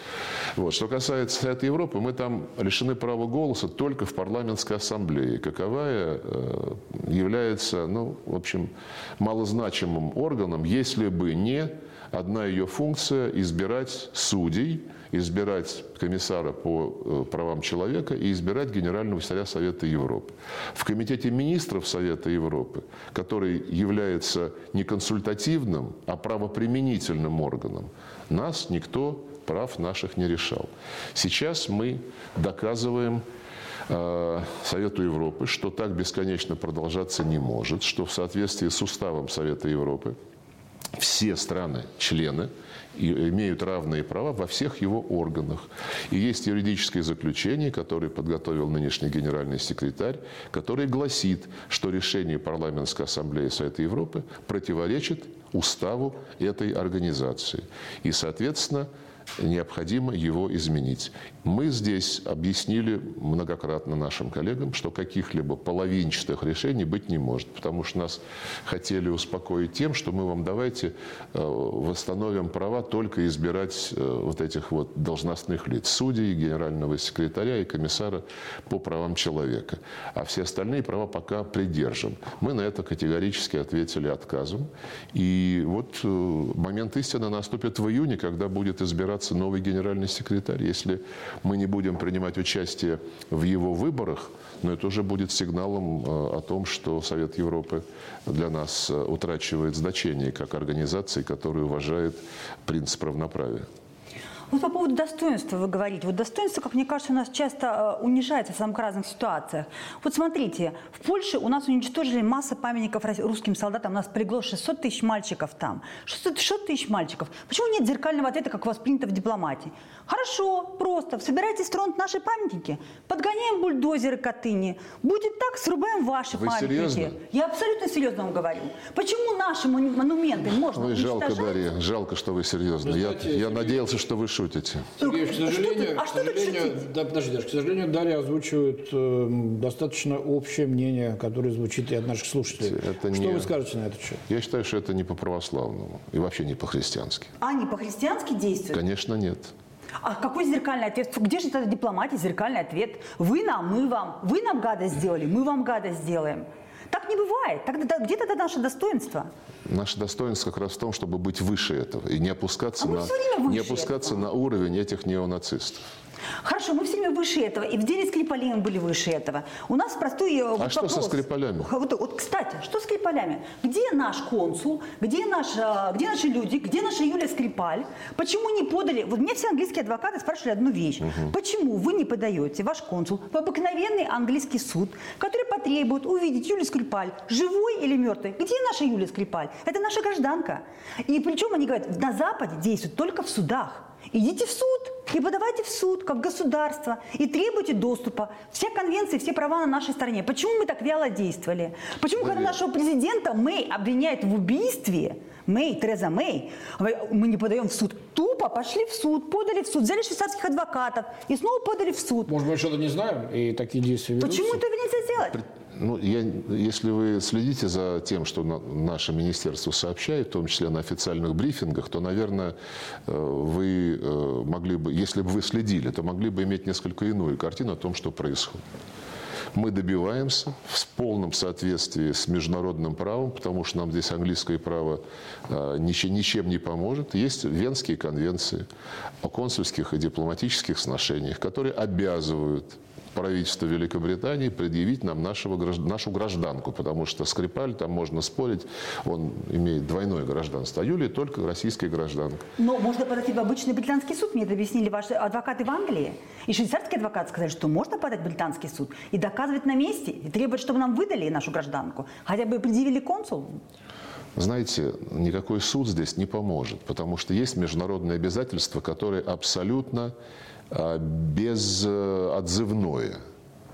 Вот. Что касается Совета Европы, мы там лишены права голоса только в парламентской ассамблее, каковая э, является, ну, в общем, малозначимым органом, если бы не одна ее функция избирать судей, избирать комиссара по э, правам человека и избирать генерального секретаря Совета Европы. В Комитете министров Совета Европы, который является не консультативным, а правоприменительным органом, нас никто прав наших не решал. Сейчас мы доказываем э, Совету Европы, что так бесконечно продолжаться не может, что в соответствии с уставом Совета Европы все страны-члены имеют равные права во всех его органах. И есть юридическое заключение, которое подготовил нынешний генеральный секретарь, которое гласит, что решение Парламентской ассамблеи Совета Европы противоречит уставу этой организации. И, соответственно, необходимо его изменить. Мы здесь объяснили многократно нашим коллегам, что каких-либо половинчатых решений быть не может, потому что нас хотели успокоить тем, что мы вам давайте э, восстановим права только избирать э, вот этих вот должностных лиц, судей, генерального секретаря и комиссара по правам человека. А все остальные права пока придержим. Мы на это категорически ответили отказом. И вот э, момент истины наступит в июне, когда будет избираться избираться новый генеральный секретарь. Если мы не будем принимать участие в его выборах, но это уже будет сигналом э, о том, что Совет Европы для нас э, утрачивает значение как организации, которая уважает принцип равноправия. Вот по поводу достоинства вы говорите. Вот достоинство, как мне кажется, у нас часто э, унижается в самых разных ситуациях. Вот смотрите, в Польше у нас уничтожили масса памятников русским солдатам. У нас полегло 600 тысяч мальчиков там. 600, 600 тысяч мальчиков. Почему нет зеркального ответа, как у вас принято в дипломатии? Хорошо, просто. Собирайте стронт наши памятники. Подгоняем бульдозеры к Атыне. Будет так, срубаем ваши Вы памятники. Серьезно? Я абсолютно серьезно вам говорю. Почему наши монументы можно Ой, жалко, Дарья, жалко, что вы серьезно. Я, я надеялся, что вы шутите. Сергей, к сожалению, а что к сожалению, да, подожди, к сожалению, Дарья озвучивает э, достаточно общее мнение, которое звучит и от наших слушателей. Это что не... вы скажете на этот счет? Я считаю, что это не по-православному и вообще не по-христиански. А не по-христиански действуют? Конечно, нет. А какой зеркальный ответ? Где же это дипломатия, зеркальный ответ? Вы нам, мы вам. Вы нам гадость сделали, мы вам гадость сделаем. Так не бывает. Тогда где тогда наше достоинство? Наше достоинство как раз в том, чтобы быть выше этого и не опускаться, а на, не опускаться этого. на уровень этих неонацистов. Хорошо, мы все время выше этого. И в деле Скрипалей мы были выше этого. У нас простой А что вопрос. со Скрипалями? Вот, вот, кстати, что с Скрипалями? Где наш консул? Где, наш, а, где наши люди? Где наша Юлия Скрипаль? Почему не подали? Вот мне все английские адвокаты спрашивали одну вещь. Угу. Почему вы не подаете, ваш консул, в обыкновенный английский суд, который потребует увидеть Юлию Скрипаль, живой или мертвой? Где наша Юлия Скрипаль? Это наша гражданка. И причем они говорят, на Западе действуют только в судах. Идите в суд и подавайте в суд, как государство, и требуйте доступа. Все конвенции, все права на нашей стороне. Почему мы так вяло действовали? Почему, когда нашего президента Мэй обвиняют в убийстве, Мэй, Тереза Мэй, мы не подаем в суд. Тупо пошли в суд, подали в суд, взяли швейцарских адвокатов и снова подали в суд. Может, мы что-то не знаем, и такие действия ведутся? Почему этого нельзя сделать? Ну, я, если вы следите за тем, что на, наше министерство сообщает, в том числе на официальных брифингах, то, наверное, э, вы э, могли бы, если бы вы следили, то могли бы иметь несколько иную картину о том, что происходит мы добиваемся в полном соответствии с международным правом, потому что нам здесь английское право ничем, ничем не поможет. Есть Венские конвенции о консульских и дипломатических сношениях, которые обязывают правительство Великобритании предъявить нам нашего, нашу гражданку, потому что Скрипаль, там можно спорить, он имеет двойное гражданство, а Юлия только российская гражданка. Но можно подать в обычный британский суд, мне это объяснили ваши адвокаты в Англии. И швейцарские адвокаты сказали, что можно подать в британский суд и доказывать на месте, и требовать, чтобы нам выдали нашу гражданку, хотя бы предъявили консул. Знаете, никакой суд здесь не поможет, потому что есть международные обязательства, которые абсолютно безотзывное.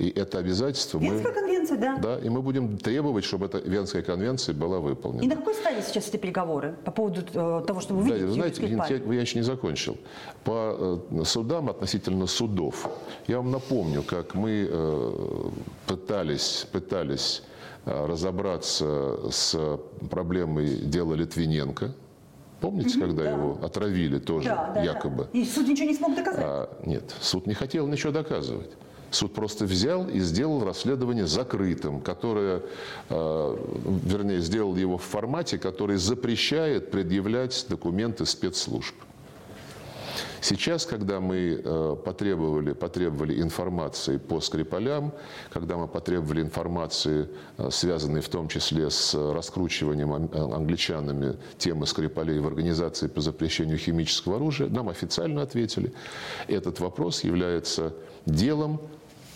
И это обязательство Венская мы... конвенция, да. Да, и мы будем требовать, чтобы эта Венская конвенция была выполнена. И на какой стадии сейчас эти переговоры по поводу э, того, чтобы Да, увидеть вы знаете, я, Скрипаль? я еще не закончил. По э, судам, относительно судов, я вам напомню, как мы э, пытались, пытались э, разобраться с проблемой дела Литвиненко. Помните, когда его отравили тоже, Да, да, якобы? да. И суд ничего не смог доказать. А, нет, суд не хотел ничего доказывать. Суд просто взял и сделал расследование закрытым, которое, э, вернее, сделал его в формате, который запрещает предъявлять документы спецслужб. Сейчас, когда мы э, потребовали, потребовали информации по Скрипалям, когда мы потребовали информации, э, связанной в том числе с раскручиванием э, англичанами темы Скрипалей в Организации по запрещению химического оружия, нам официально ответили, этот вопрос является делом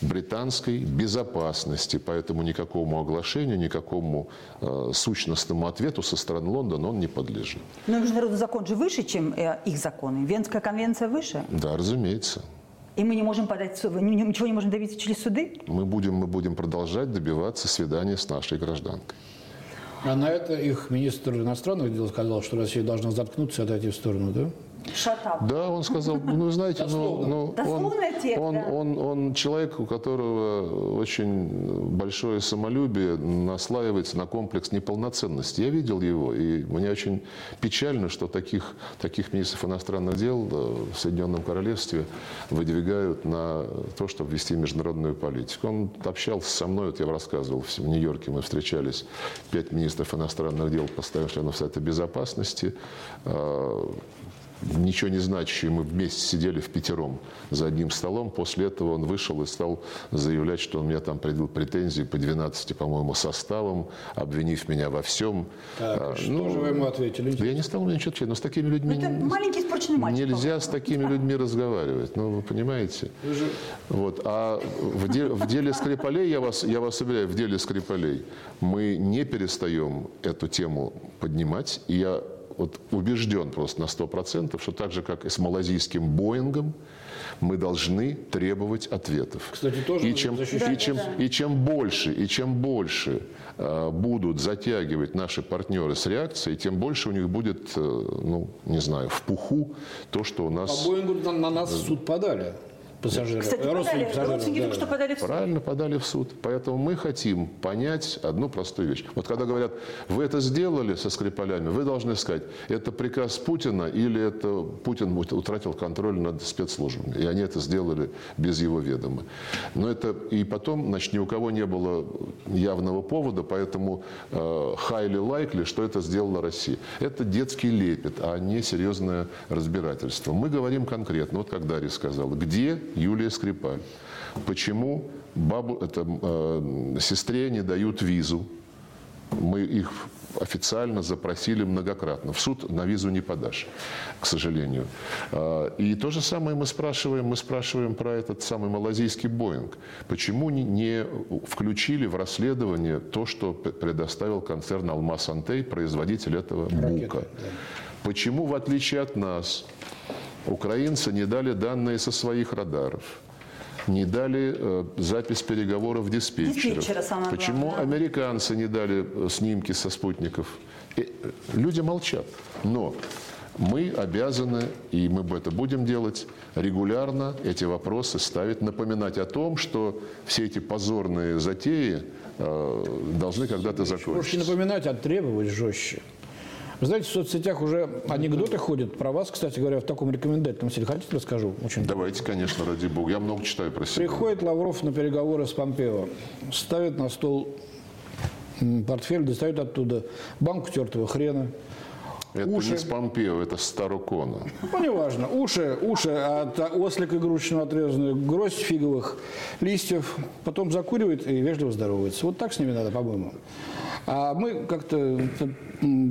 британской безопасности, поэтому никакому оглашению, никакому э, сущностному ответу со стороны Лондона он не подлежит. Но международный закон же выше, чем э, их законы. Венская конвенция выше. Да, разумеется. И мы не можем подать, ничего не можем добиться через суды. Мы будем, мы будем продолжать добиваться свидания с нашей гражданкой. А на это их министр иностранных дел сказал, что Россия должна заткнуться и отойти в сторону, да? Шатап. Да, он сказал, ну, знаете, ну, ну, он, текст, он, да. он, он человек, у которого очень большое самолюбие наслаивается на комплекс неполноценности. Я видел его, и мне очень печально, что таких, таких министров иностранных дел э, в Соединенном Королевстве выдвигают на то, чтобы вести международную политику. Он общался со мной, вот я вам рассказывал, в Нью-Йорке мы встречались, пять министров иностранных дел, постоянных членов Совета Безопасности, э, ничего не значащие, мы вместе сидели в пятером за одним столом. После этого он вышел и стал заявлять, что он меня там предъявил претензии по 12, по-моему, составам, обвинив меня во всем. Так, А, что же вы ему ответили? да я не стал ему ничего отвечать, но с такими людьми Это не- маленький испорченный мальчик. нельзя с такими людьми разговаривать. Ну, вы понимаете? Вот. А в, де- в деле Скрипалей, я вас, я вас уверяю, в деле Скрипалей мы не перестаем эту тему поднимать. И я вот убежден просто на 100%, что так же, как и с малазийским Боингом, мы должны требовать ответов. Кстати, тоже и чем, защищать. и чем, и чем больше, и чем больше э, будут затягивать наши партнеры с реакцией, тем больше у них будет, э, ну, не знаю, в пуху то, что у По нас... Боингу на, на нас в суд подали пассажиры. Кстати, э, родственники подали, пассажиров, родственники да. только что подали в суд. Правильно подали в суд. Поэтому мы хотим понять одну простую вещь. Вот когда говорят, вы это сделали со Скрипалями, вы должны сказать, это приказ Путина или это Путин утратил контроль над спецслужбами. И они это сделали без его ведома. Но это и потом, значит, ни у кого не было явного повода, поэтому э, highly likely, что это сделала Россия. Это детский лепет, а не серьезное разбирательство. Мы говорим конкретно, вот как Дарья сказала, где Юлия Скрипаль? Почему бабу, это, э, сестре не дают визу? Мы их официально запросили многократно. В суд на визу не подашь, к сожалению. А, И то же самое мы спрашиваем, мы спрашиваем про этот самый малазийский Боинг. Почему не- включили в расследование то, что предоставил концерн «Алмаз Антей», производитель этого бука? Почему, в отличие от нас, украинцы не дали данные со своих радаров? Не дали э, запись переговоров диспетчеров. Диспетчера самое Почему главное. американцы не дали э, снимки со спутников? И, э, люди молчат. Но мы обязаны, и мы это будем делать, регулярно эти вопросы ставить, напоминать о том, что все эти позорные затеи э, должны когда-то Можете не закончиться. напоминать, а требовать жестче. Вы знаете, в соцсетях уже анекдоты ходят про вас, кстати говоря, в таком рекомендательном стиле. Хотите, расскажу? Очень Давайте, конечно, ради бога. Я много читаю про себя. Приходит Лавров на переговоры с Помпео, ставит на стол портфель, достает оттуда банку тертого хрена, Это уши. не с Помпео, это с Старокона. ну, неважно, уши, уши от ослика игрушечного отрезанную, гроздь фиговых листьев, потом закуривает и вежливо здоровается. Вот так с ними надо, по-моему. А мы как-то,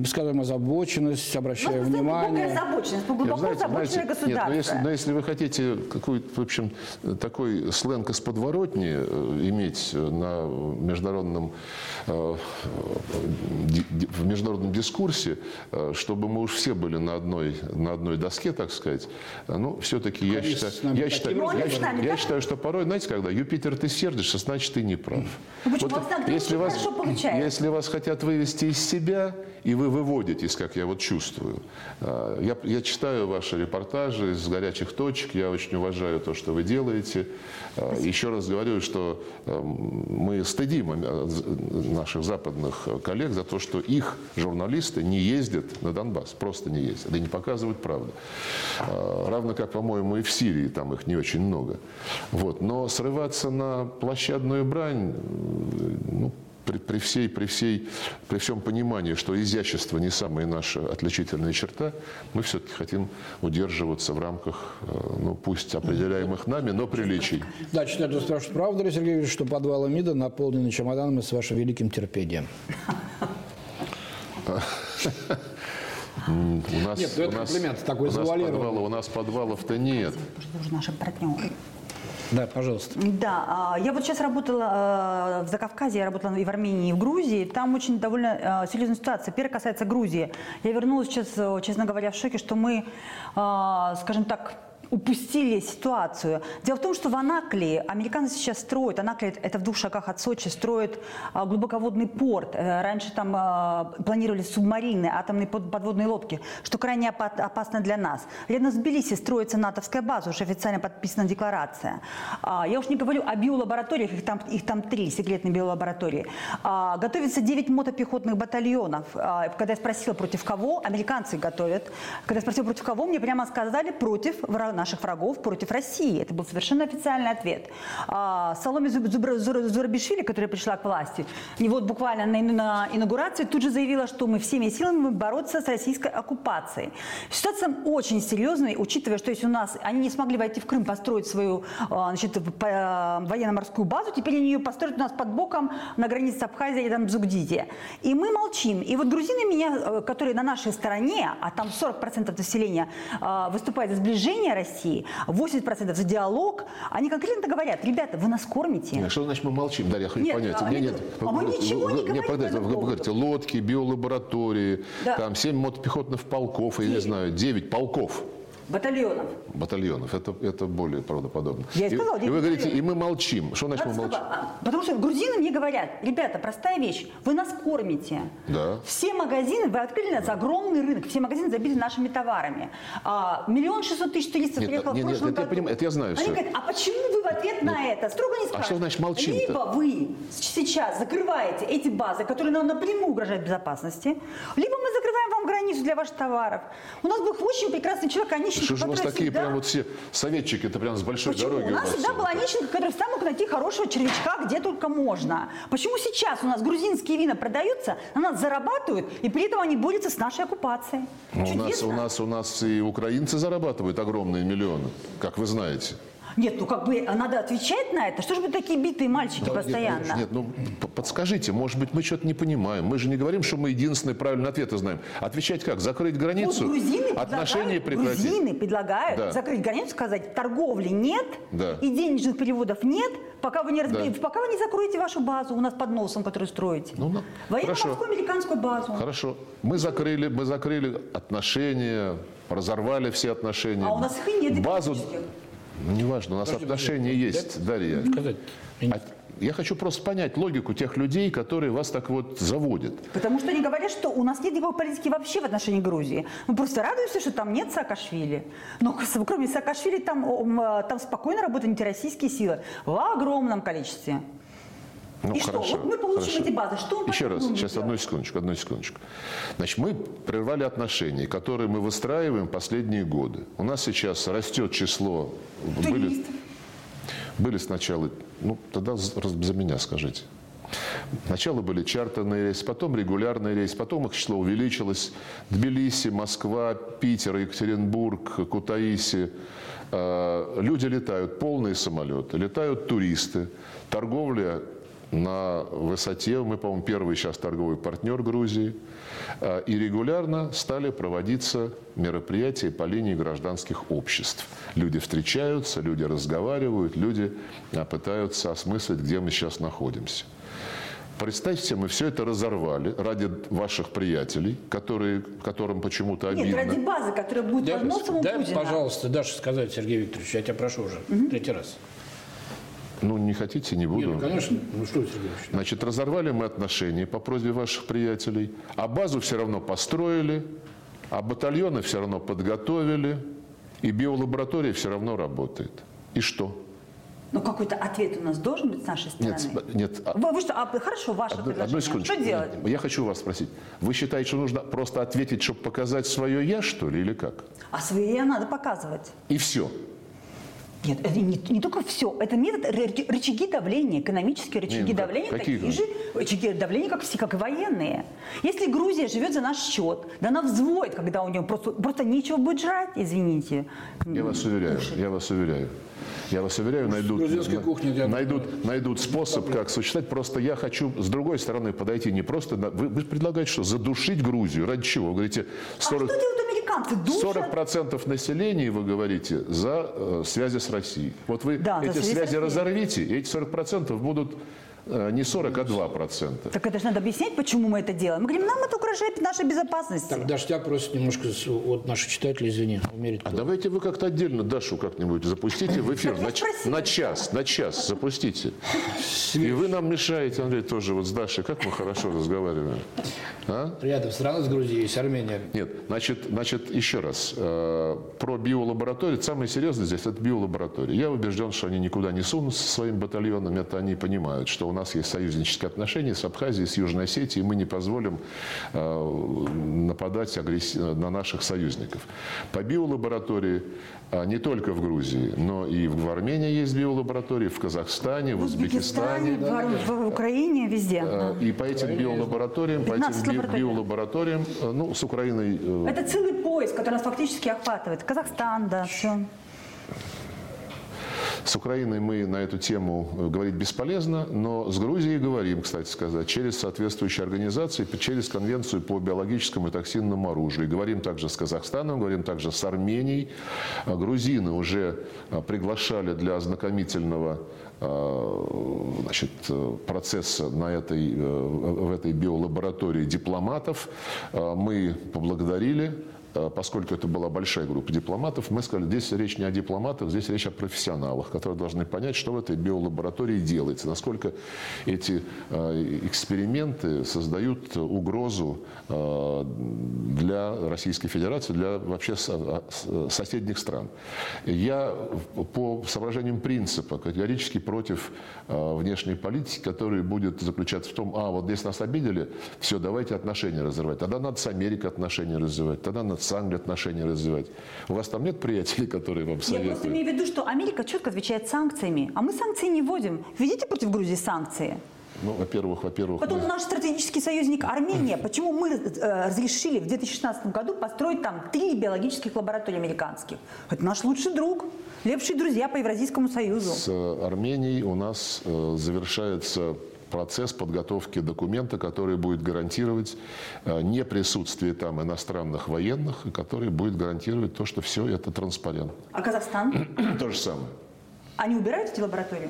скажем, озабоченность, обращаем Ну, внимание. озабоченность, глубоко Нет, знаете, озабоченное знаете, государство. Нет, но если, но если вы хотите какой-то, в общем, такой сленг из подворотни э, иметь на международном, э, в международном дискурсе, э, чтобы мы уж все были на одной, на одной доске, так сказать, э, ну, все-таки я считаю, я, считаю, Ну, я, с нами я считаю, что порой, знаете, когда Юпитер ты сердишься, значит ты не прав. Ну, почему? Вас иногда очень хорошо получается. если вас хотят вывести из себя, и вы выводитесь, как я вот чувствую. А, Я, я читаю ваши репортажи из горячих точек, я очень уважаю то, что вы делаете. А, Еще раз говорю, что эм, мы стыдим э, наших западных коллег за то, что их журналисты не ездят на Донбасс, просто не ездят, и не показывают правду. А, Равно как, по-моему, и в Сирии, там их не очень много. Вот. Но срываться на площадную брань, э, ну, при, при всей, при, всей, при всем понимании, что изящество не самая наша отличительная черта, мы все-таки хотим удерживаться в рамках, э, ну пусть определяемых нами, но приличий. Да, читатель спрашивает, правда ли, Сергей Викторович, что подвалы МИДа наполнены чемоданами с вашим великим терпением? У нас, Нет, ну это у нас- комплимент такой у нас завуалированный. подвала- у нас подвалов-то нет. Уже нашим партнерам. Да, пожалуйста. Да, а, я вот сейчас работала э, в Закавказье, я работала и в Армении, и в Грузии. Там очень довольно э, серьезная ситуация. Первое касается Грузии. Я вернулась сейчас, э, честно говоря, в шоке, что мы, скажем так, упустили ситуацию. Дело в том, что в Анаклии американцы сейчас строят, Анакли это в двух шагах от Сочи, строят а, глубоководный порт. Э, Раньше там а, планировали субмарины, атомные под- подводные лодки, что крайне опа- опасно для нас. Рядом с Тбилиси строится натовская база, уже официально подписана декларация. А, Я уж не говорю о биолабораториях, их там, их там три секретные биолаборатории. Готовится 9 мотопехотных батальонов. Когда я спросила, против кого, американцы готовят. Когда я спросила, против кого, мне прямо сказали, против вра- наших врагов, против России. Это был совершенно официальный ответ. А, Зур- Зурабишвили, которая пришла к власти, и вот буквально на, на инаугурации тут же заявила, что мы всеми силами будем бороться с российской оккупацией. Ситуация очень серьезная, учитывая, что если у нас они не смогли войти в Крым, построить свою а, значит, а, военно-морскую базу, теперь они ее построят у нас под боком на границе с Абхазией и там Зугдите. И мы молчим. И вот грузины меня, э, которые на нашей стороне, а там 40% населения а, выступает за сближение России, 80% за диалог, они конкретно говорят, ребята, вы нас кормите. Нет, Что значит мы молчим? Дарья, я Нет, понять. а, Нет, нет, а мы ничего не Вы- говорим нет, по подождите, этому вы поводу. говорите, лодки, биолаборатории, Да. там 7 мотопехотных полков, я не знаю, 9 полков. Батальонов. батальонов. Это, это более правдоподобно. Я и сказала, и, вы девять говорите, и мы молчим. Что значит мы молчим? А, Потому что грузины мне говорят, ребята, простая вещь, вы нас кормите. Да. Все магазины, вы открыли нас огромный рынок, все магазины забиты нашими товарами. А, Миллион шестьсот тысяч туристов Нет, приехало нет, в нет, прошлом это я году. понимаю, это я знаю Они всё. говорят, а почему вы в ответ на это строго не спрашиваете? что значит молчим-то? Либо вы сейчас закрываете эти базы, которые нам напрямую угрожают безопасности, либо мы закрываем вам границу для ваших товаров. У нас был очень прекрасный человек, Онищенко, Что же у который такие всегда- прям вот все советчики, это прям с большой Почему? дороги У нас вас всегда все. был Онищенко, который всегда мог найти хорошего червячка где только можно. Почему сейчас у нас грузинские вина продаются, на нас зарабатывают, и при этом они борются с нашей оккупацией? Ну, у, нас, у, нас, у нас и украинцы зарабатывают огромные миллионы, как вы знаете. Нет, ну как бы надо отвечать на это. Что же вы такие битые мальчики Да, постоянно? Нет, нет, ну подскажите, может быть, мы что-то не понимаем. Мы же не говорим, что мы единственные правильные ответы знаем. Отвечать как? Закрыть Вот границу? грузины Отношения предлагают, прекратить? грузины предлагают Да. закрыть границу, сказать, торговли нет, Да. и денежных переводов нет, пока вы, не разбе- Да. пока вы не закроете вашу базу у нас под носом, которую строите. Ну, ну, Военно-морскую американскую базу. Хорошо. Мы закрыли, мы закрыли отношения, разорвали все отношения. А у нас их и нет Базу... Ну, неважно, у нас отношения есть, Дарья. Сказать. А я хочу просто понять логику тех людей, которые вас так вот заводят. Потому что они говорят, что у нас нет никакой политики вообще в отношении Грузии. Мы просто радуемся, что там нет Саакашвили. Но кроме Саакашвили там, э, там спокойно работают антироссийские силы в огромном количестве. Ну, И что? хорошо, Вот мы получим хорошо. эти базы. Что Еще раз, сейчас делать? одну секундочку, одну секундочку. Значит, мы прервали отношения, которые мы выстраиваем последние годы. У нас сейчас растет число... Были, Туристов. были сначала... Ну, тогда за за меня скажите. Сначала были чартерные рейсы, потом регулярные рейсы, потом их число увеличилось. Тбилиси, Москва, Питер, Екатеринбург, Кутаиси. Э, Люди летают, полные самолеты, летают туристы. Торговля на высоте. Мы, по-моему, первый сейчас торговый партнер Грузии. А, и регулярно стали проводиться мероприятия по линии гражданских обществ. Люди встречаются, люди разговаривают, люди а, пытаются осмыслить, где мы сейчас находимся. Представьте, мы все это разорвали ради ваших приятелей, которые, которым почему-то обидно. Нет, ради базы, которая будет Дай, носом у дай, Путина. пожалуйста, Даша сказать, Сергей Викторович, я тебя прошу уже, третий раз. Ну, не хотите, не буду. Нет, ну, конечно, ну что, Сергей Викторович? Значит, разорвали мы отношения по просьбе ваших приятелей, а базу все равно построили, а батальоны все равно подготовили, и биолаборатория все равно работает. И что? Ну, какой-то ответ у нас должен быть с нашей стороны. Нет, нет. а- Вы, вы что, а, хорошо, ваше Одну, предложение. одну секундочку. Что делать? Я хочу вас спросить. Вы считаете, что нужно просто ответить, чтобы показать свое «я», что ли, или как? А свои надо показывать. И все. Нет, это не, не только все. Это метод ры- рычаги давления, экономические рычаги Нет, ну как- давления, какие такие же рычаги давления, как все, как и военные. Если Грузия живет за наш счет, да она взвоет, когда у нее просто, просто нечего будет жрать, извините. Я вас уверяю, я вас уверяю. Я вас уверяю, найдут, кухни для- найдут, найдут способ, как сочетать. Просто я хочу с другой стороны подойти не просто... на- Вы, вы предлагаете что? Задушить Грузию? Ради чего? Вы говорите, А 40, что делают американцы? Душат. 40% населения, вы говорите, за э, связи с Россией. Вот вы Да, эти связи связи разорвите, и эти 40% будут не 40, а 2%. Так это же надо объяснять, почему мы это делаем. Мы говорим, нам это угрожает нашей безопасности. Так, Даша, тебя просит немножко с- от наших читателей, извини, умерить. А давайте вы как-то отдельно Дашу как-нибудь запустите в эфир на, на час, на час запустите. И вы нам мешаете, Андрей, тоже вот с Дашей, как мы хорошо разговариваем. А? Рядом страна с Грузией есть Армения. Нет, значит, значит, еще раз. э, про биолабораторию. Самое серьезное здесь – это биолаборатория. Я убежден, что они никуда не сунутся со своим батальоном. Это они понимают, что у нас есть союзнические отношения с Абхазией, с Южной Осетией, и мы не позволим э, нападать агресси- на наших союзников. По биолаборатории а, не только в Грузии, но и в Армении есть биолаборатории, в Казахстане, в В Узбекистане. Узбекистане, в, в Украине, везде. Э, да. И по этим биолабораториям, по 15 этим би- биолабораториям, э, ну, с Украиной э, Это целый пояс, который нас фактически охватывает. Казахстан, да, все. С Украиной мы на эту тему э, говорить бесполезно, но с Грузией говорим, кстати сказать, через соответствующие организации, через Конвенцию по биологическому и токсинному оружию. Говорим также с Казахстаном, говорим также с Арменией. А Грузины уже а, приглашали для ознакомительного а, значит, э, процесса на этой, э, в этой биолаборатории дипломатов. Мы поблагодарили поскольку это была большая группа дипломатов, мы сказали, здесь речь не о дипломатах, здесь речь о профессионалах, которые должны понять, что в этой биолаборатории делается, насколько эти э, эксперименты создают угрозу э, для Российской Федерации, для вообще э, соседних стран. Я по соображениям принципа категорически против э, внешней политики, которая будет заключаться в том, а вот здесь нас обидели, все, давайте отношения разрывать. Тогда надо с Америкой отношения развивать, тогда надо с Англией отношения развивать. У вас там нет приятелей, которые вам Я просто советуют? имею в виду, что Америка четко отвечает санкциями, а мы санкции не вводим. Введите против Грузии санкции. Ну, во-первых, во-первых, Потом мы- наш стратегический союзник Армения. Почему мы э, разрешили в 2016 году построить там три биологических лаборатории американских? Это наш лучший друг, лепшие друзья по Евразийскому союзу. С Арменией у нас э, завершается процесс подготовки документа, который будет гарантировать э, не присутствие там иностранных военных, и который будет гарантировать то, что все это транспарентно. А Казахстан? То же самое. Они убирают эти лаборатории?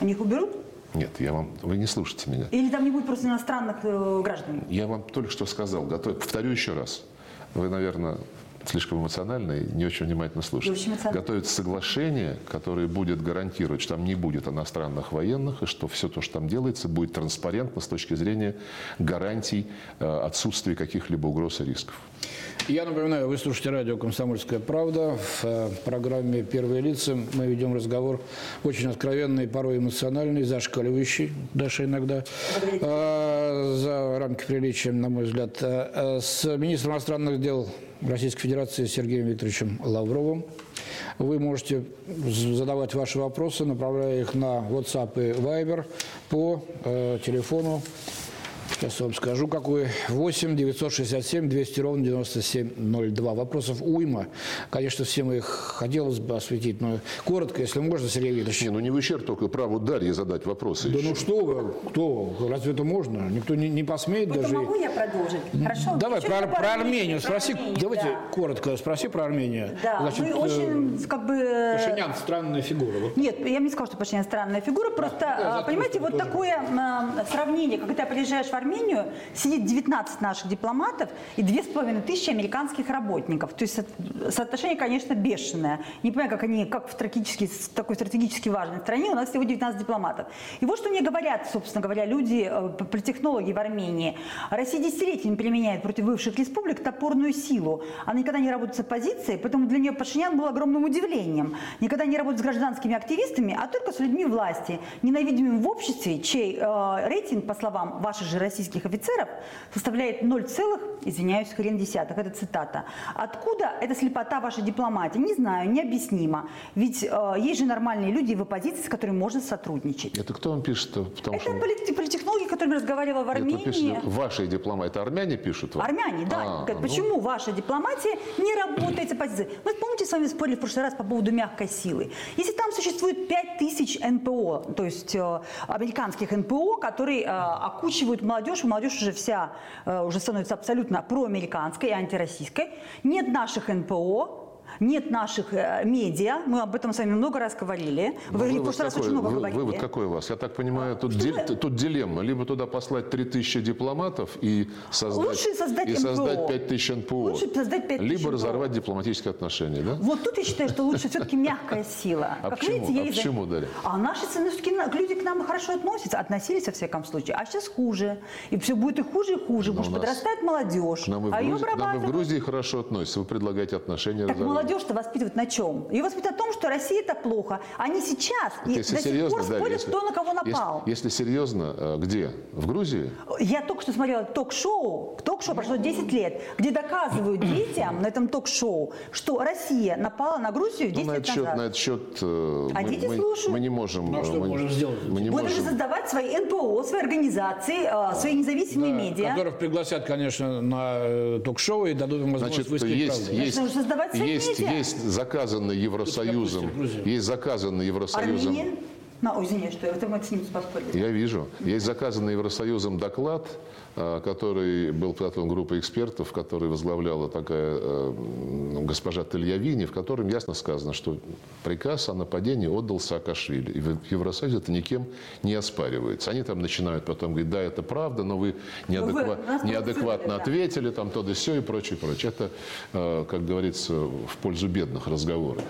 Они их уберут? Нет, я вам, вы не слушайте меня. Или там не будет просто иностранных э, граждан? Я вам только что сказал, готов, повторю еще раз. Вы, наверное, слишком эмоционально и не очень внимательно очень эмоционально. Готовится соглашение, которое будет гарантировать, что там не будет иностранных военных, и что все то, что там делается, будет транспарентно с точки зрения гарантий э, отсутствия каких-либо угроз и рисков. Я напоминаю, вы слушаете радио «Комсомольская правда». В э, программе «Первые лица» мы ведем разговор очень откровенный, порой эмоциональный, зашкаливающий, Даша иногда, э, за рамки приличия, на мой взгляд, с министром иностранных дел Российской Федерации Сергеем Викторовичем Лавровым. Вы можете задавать ваши вопросы, направляя их на WhatsApp и Viber по э, телефону Сейчас вам скажу, какой. 8 967 200 ровно 9702. Вопросов уйма. Конечно, всем их хотелось бы осветить, но коротко, если можно, Сергей Викторович. Не, ну не в ущерб только праву Дарьи задать вопросы. Да еще. ну что вы, кто? Разве это можно? Никто не, не посмеет Вот даже... могу я продолжить? Хорошо? Давай про, про Армении, Армению про спроси. Армению, Давайте да. коротко спроси про Армению. Да, Значит, вы э, очень, как бы... Пашинян странная фигура. Вот Нет, я бы не сказала, что Пашинян странная фигура, просто, я а, за понимаете, вот тоже. такое сравнение, когда ты приезжаешь в Армению, сидит 19 наших дипломатов и 2,5 тысячи американских работников. То есть со- соотношение, конечно, бешеное. Не понимаю, как они, как в стратегически, с такой стратегически важной стране у нас всего 19 дипломатов. И вот что мне говорят, собственно говоря, люди, э, политтехнологи в Армении. Россия десятилетиями применяет против бывших республик топорную силу. Она никогда не работает с оппозицией, поэтому для нее Пашинян был огромным удивлением. Никогда не работает с гражданскими активистами, а только с людьми власти, ненавидимыми в обществе, чей э, рейтинг, по словам ваших же российских офицеров, составляет 0, извиняюсь, хрен десятых. Это цитата. Откуда эта слепота вашей дипломатии? Не знаю, необъяснимо. Ведь э, есть же нормальные люди в оппозиции, с которыми можно сотрудничать. Это кто вам пишет-то? Потому Это полит- политтехнологи, которыми разговаривала в Это Армении. пишет, ваши дипломаты, это армяне пишут вам? Армяне, да. А, ну, Почему ваша дипломатия не работает с оппозицией? Мы, помните, с вами спорили в прошлый раз по поводу мягкой силы. Если там существует 5000 НПО, то есть э, американских НПО, которые э, окучивают молодежь, молодежь. Уже вся э, уже становится абсолютно проамериканской и антироссийской, нет наших НПО, нет наших э, медиа, мы об этом с вами много раз говорили. Вы в вывод прошлый раз какой? очень много Вы- говорили. Вывод какой у вас? Я так понимаю, тут, дил- вы- тут дилемма. Либо туда послать 3000 дипломатов и создать, Лучше создать и НПО. создать 5000 НПО. Лучше создать 5000 Либо НПО. разорвать дипломатические отношения, да? Вот тут я считаю, что лучше все-таки мягкая сила. А как почему? видите, я А почему, Дарья? А наши люди к нам хорошо относятся, относились во всяком случае. А сейчас хуже. И все будет и хуже, и хуже, потому что подрастает молодежь. В, а ее к нам и в обрабатывают. Грузии хорошо относятся. Вы предлагаете отношения разорвать. Молодежь-то воспитывают на чем? Ее воспитывают о том, что Россия это плохо. Они сейчас и Если до сих серьезно, пор Дарья, спорят, если- кто на кого если- напал. Если, серьезно, э, где? В Грузии? Я только что смотрела ток-шоу, ток-шоу прошло 10 лет, где доказывают детям на этом ток-шоу, что Россия напала на Грузию 10 Ну, на лет этот счет, назад. на этот счет э, А мы, дети мы- слушают. мы не можем. Ну, а что мы, можем сделать? Мы не Будем же можем. создавать свои НПО, свои организации, э, свои независимые Да, медиа. Которых пригласят, конечно, на ток-шоу и дадут им возможность Значит, высказать есть, правду. есть, Нужно создавать свои есть, медиа. есть заказанный Евросоюзом, есть заказанный Евросоюзом. Армения? На, извини, что это мы с ним поспорили. Я вижу. Есть заказанный Евросоюзом доклад, который был подготовлен группой экспертов, который возглавляла такая э, госпожа Тельявини, в котором ясно сказано, что приказ о нападении отдал Саакашвили. И в Евросоюзе это никем не оспаривается. Они там начинают потом говорить, да, это правда, но вы неадеква- вы неадекватно ответили, там то да сё и прочее, прочее. Это, э, как говорится, в пользу бедных разговоры.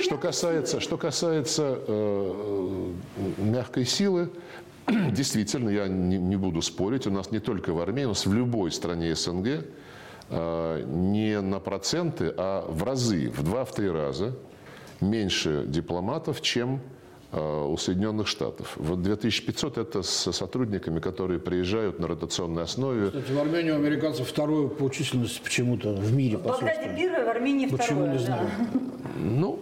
Что касается, что касается э, мягкой силы, действительно, я не, не буду спорить, у нас не только в Армении, у нас в любой стране СНГ э, не на проценты, а в разы, в два-три раза меньше дипломатов, чем э, у Соединенных Штатов. Вот 2500 это с сотрудниками, которые приезжают на ротационной основе. Кстати, в Армении у американцев вторую по численности почему-то в мире, В по Багдаде первое, в Армении Почему, второе. не да. знаю. Ну,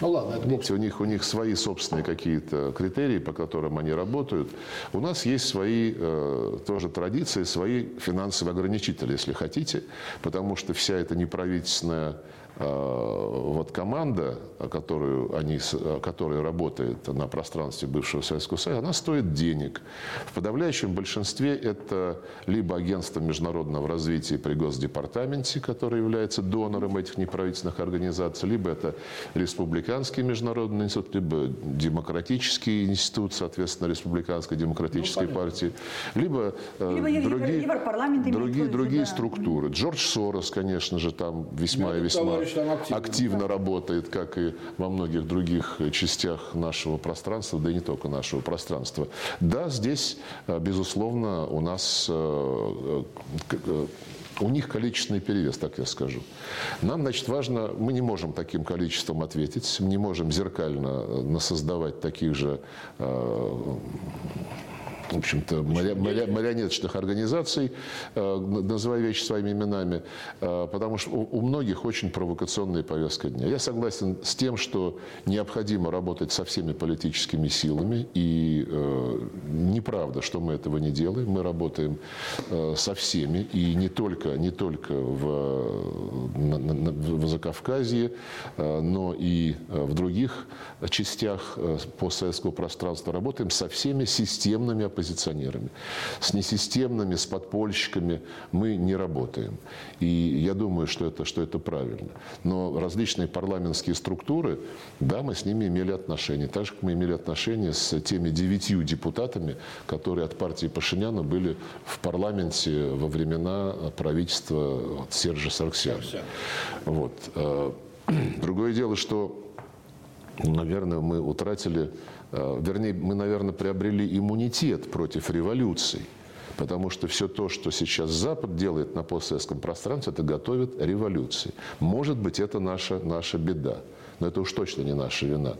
Ну ладно, это Видите, у них, у них свои собственные какие-то критерии, по которым они работают. У нас есть свои э, тоже традиции, свои финансовые ограничители, если хотите, потому что вся эта неправительственная вот команда, которую они, с- которая работает на пространстве бывшего Советского Союза, она стоит денег. В подавляющем большинстве это либо агентство международного развития при Госдепартаменте, которое является донором этих неправительственных организаций, либо это Республиканский международный институт, либо Демократический институт, соответственно, Республиканской демократической партии, либо, э, Либо другие, другие, другие да. структуры. Джордж Сорос, конечно же, там весьма и Ну, весьма товарищ там активно. активно работает, как и во многих других частях нашего пространства, да и не только нашего пространства. Да, здесь, э, безусловно, у нас э, э, э, у них количественный перевес, так я скажу. Нам, значит, важно, мы не можем таким количеством ответить, мы не можем зеркально э, насоздавать таких же э, в общем-то, марионеточных организаций, э, называя вещи своими именами, э, потому что у многих очень провокационная повестка дня. Я согласен с тем, что необходимо работать со всеми политическими силами, и э, неправда, что мы этого не делаем. Мы работаем со всеми, и не только, не только в, в Закавказье, но и в других частях постсоветского пространства. Работаем со всеми системными оппозиционерами. С несистемными, с подпольщиками мы не работаем. И я думаю, что это, что это правильно. Но различные парламентские структуры, да, мы с ними имели отношения. Так же, как мы имели отношения с теми девятью депутатами, которые от партии Пашиняна были в парламенте во времена правительства Сержа Сарксяна. Вот. Э, другое дело, что, наверное, мы утратили вернее, мы, наверное, приобрели иммунитет против революций. Потому что все то, что сейчас Запад делает на постсоветском пространстве, это готовит революции. Может быть, это наша, наша беда но это уж точно не наша вина.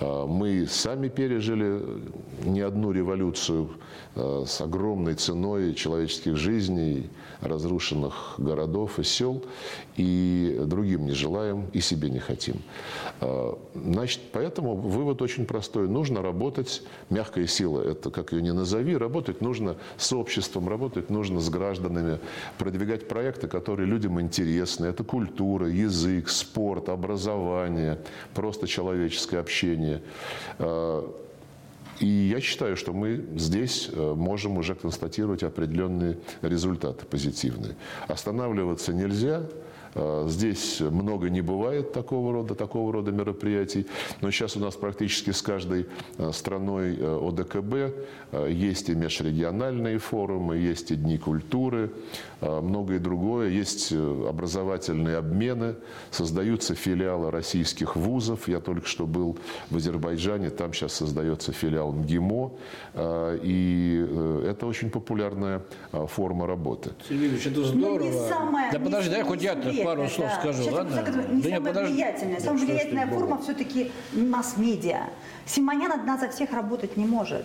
А, мы сами пережили не одну революцию а, с огромной ценой человеческих жизней, разрушенных городов и сел, и другим не желаем, и себе не хотим. А, значит, поэтому вывод очень простой. Нужно работать, мягкая сила, это как ее не назови, работать нужно с обществом, работать нужно с гражданами, продвигать проекты, которые людям интересны. Это культура, язык, спорт, образование, понимание, просто человеческое общение. Э, и я считаю, что мы здесь э, можем уже констатировать определенные результаты позитивные. Останавливаться нельзя, здесь много не бывает такого рода, такого рода мероприятий. Но сейчас у нас практически с каждой э, страной э, ОДКБ есть и межрегиональные форумы, есть и дни культуры, многое другое. Есть образовательные обмены, создаются филиалы российских вузов. Я только что был в Азербайджане, там сейчас создается филиал МГИМО. И это очень популярная форма работы. Сергей Ильич, это здорово. Ну, не самое, да подожди, дай хоть я пару слов да. скажу, Сейчас ладно? Не да самая подож... влиятельная. Да, самая влиятельная форма все-таки масс-медиа. Симонян одна за всех работать не может.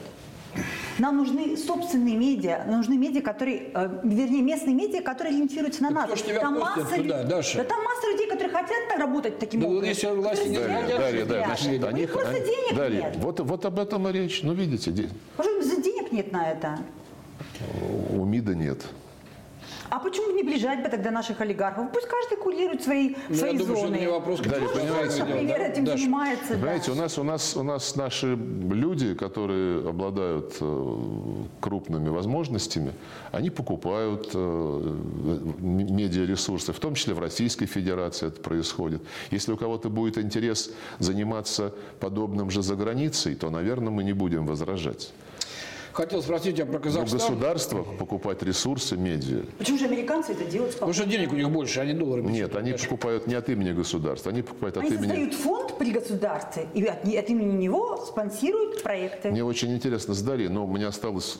Нам нужны собственные медиа, нужны медиа, которые, э, вернее, местные медиа, которые ориентируются на нас. Там масса, туда, Даша? Да, там масса людей, которые хотят работать таким да, образом. Если власти не Дарья, Дарья, да, значит, они, просто они, денег Дарья, нет. Вот, вот об этом и речь. Ну, видите, де... Может, денег нет на это? У МИДа нет. А почему не ближать бы тогда наших олигархов? Пусть каждый кулирует свои, ну, свои я думаю, зоны. Что это не вопрос, да, Может, понимаете, например, да, этим Даша, занимается. Понимаете, да. у нас, у, нас, у нас наши люди, которые обладают э, крупными возможностями, они покупают э, медиаресурсы, в том числе в Российской Федерации это происходит. Если у кого-то будет интерес заниматься подобным же за границей, то, наверное, мы не будем возражать. Хотел спросить тебя про Казахстан. Но государство покупать ресурсы медиа. Почему же американцы это делают спокойно? Потому что денег у них больше, они доллары. Нет, они покупают не от имени государства, они покупают они от имени... Они создают фонд при государстве и от, от имени него спонсируют проекты. Мне очень интересно с Дарьей, но у меня осталось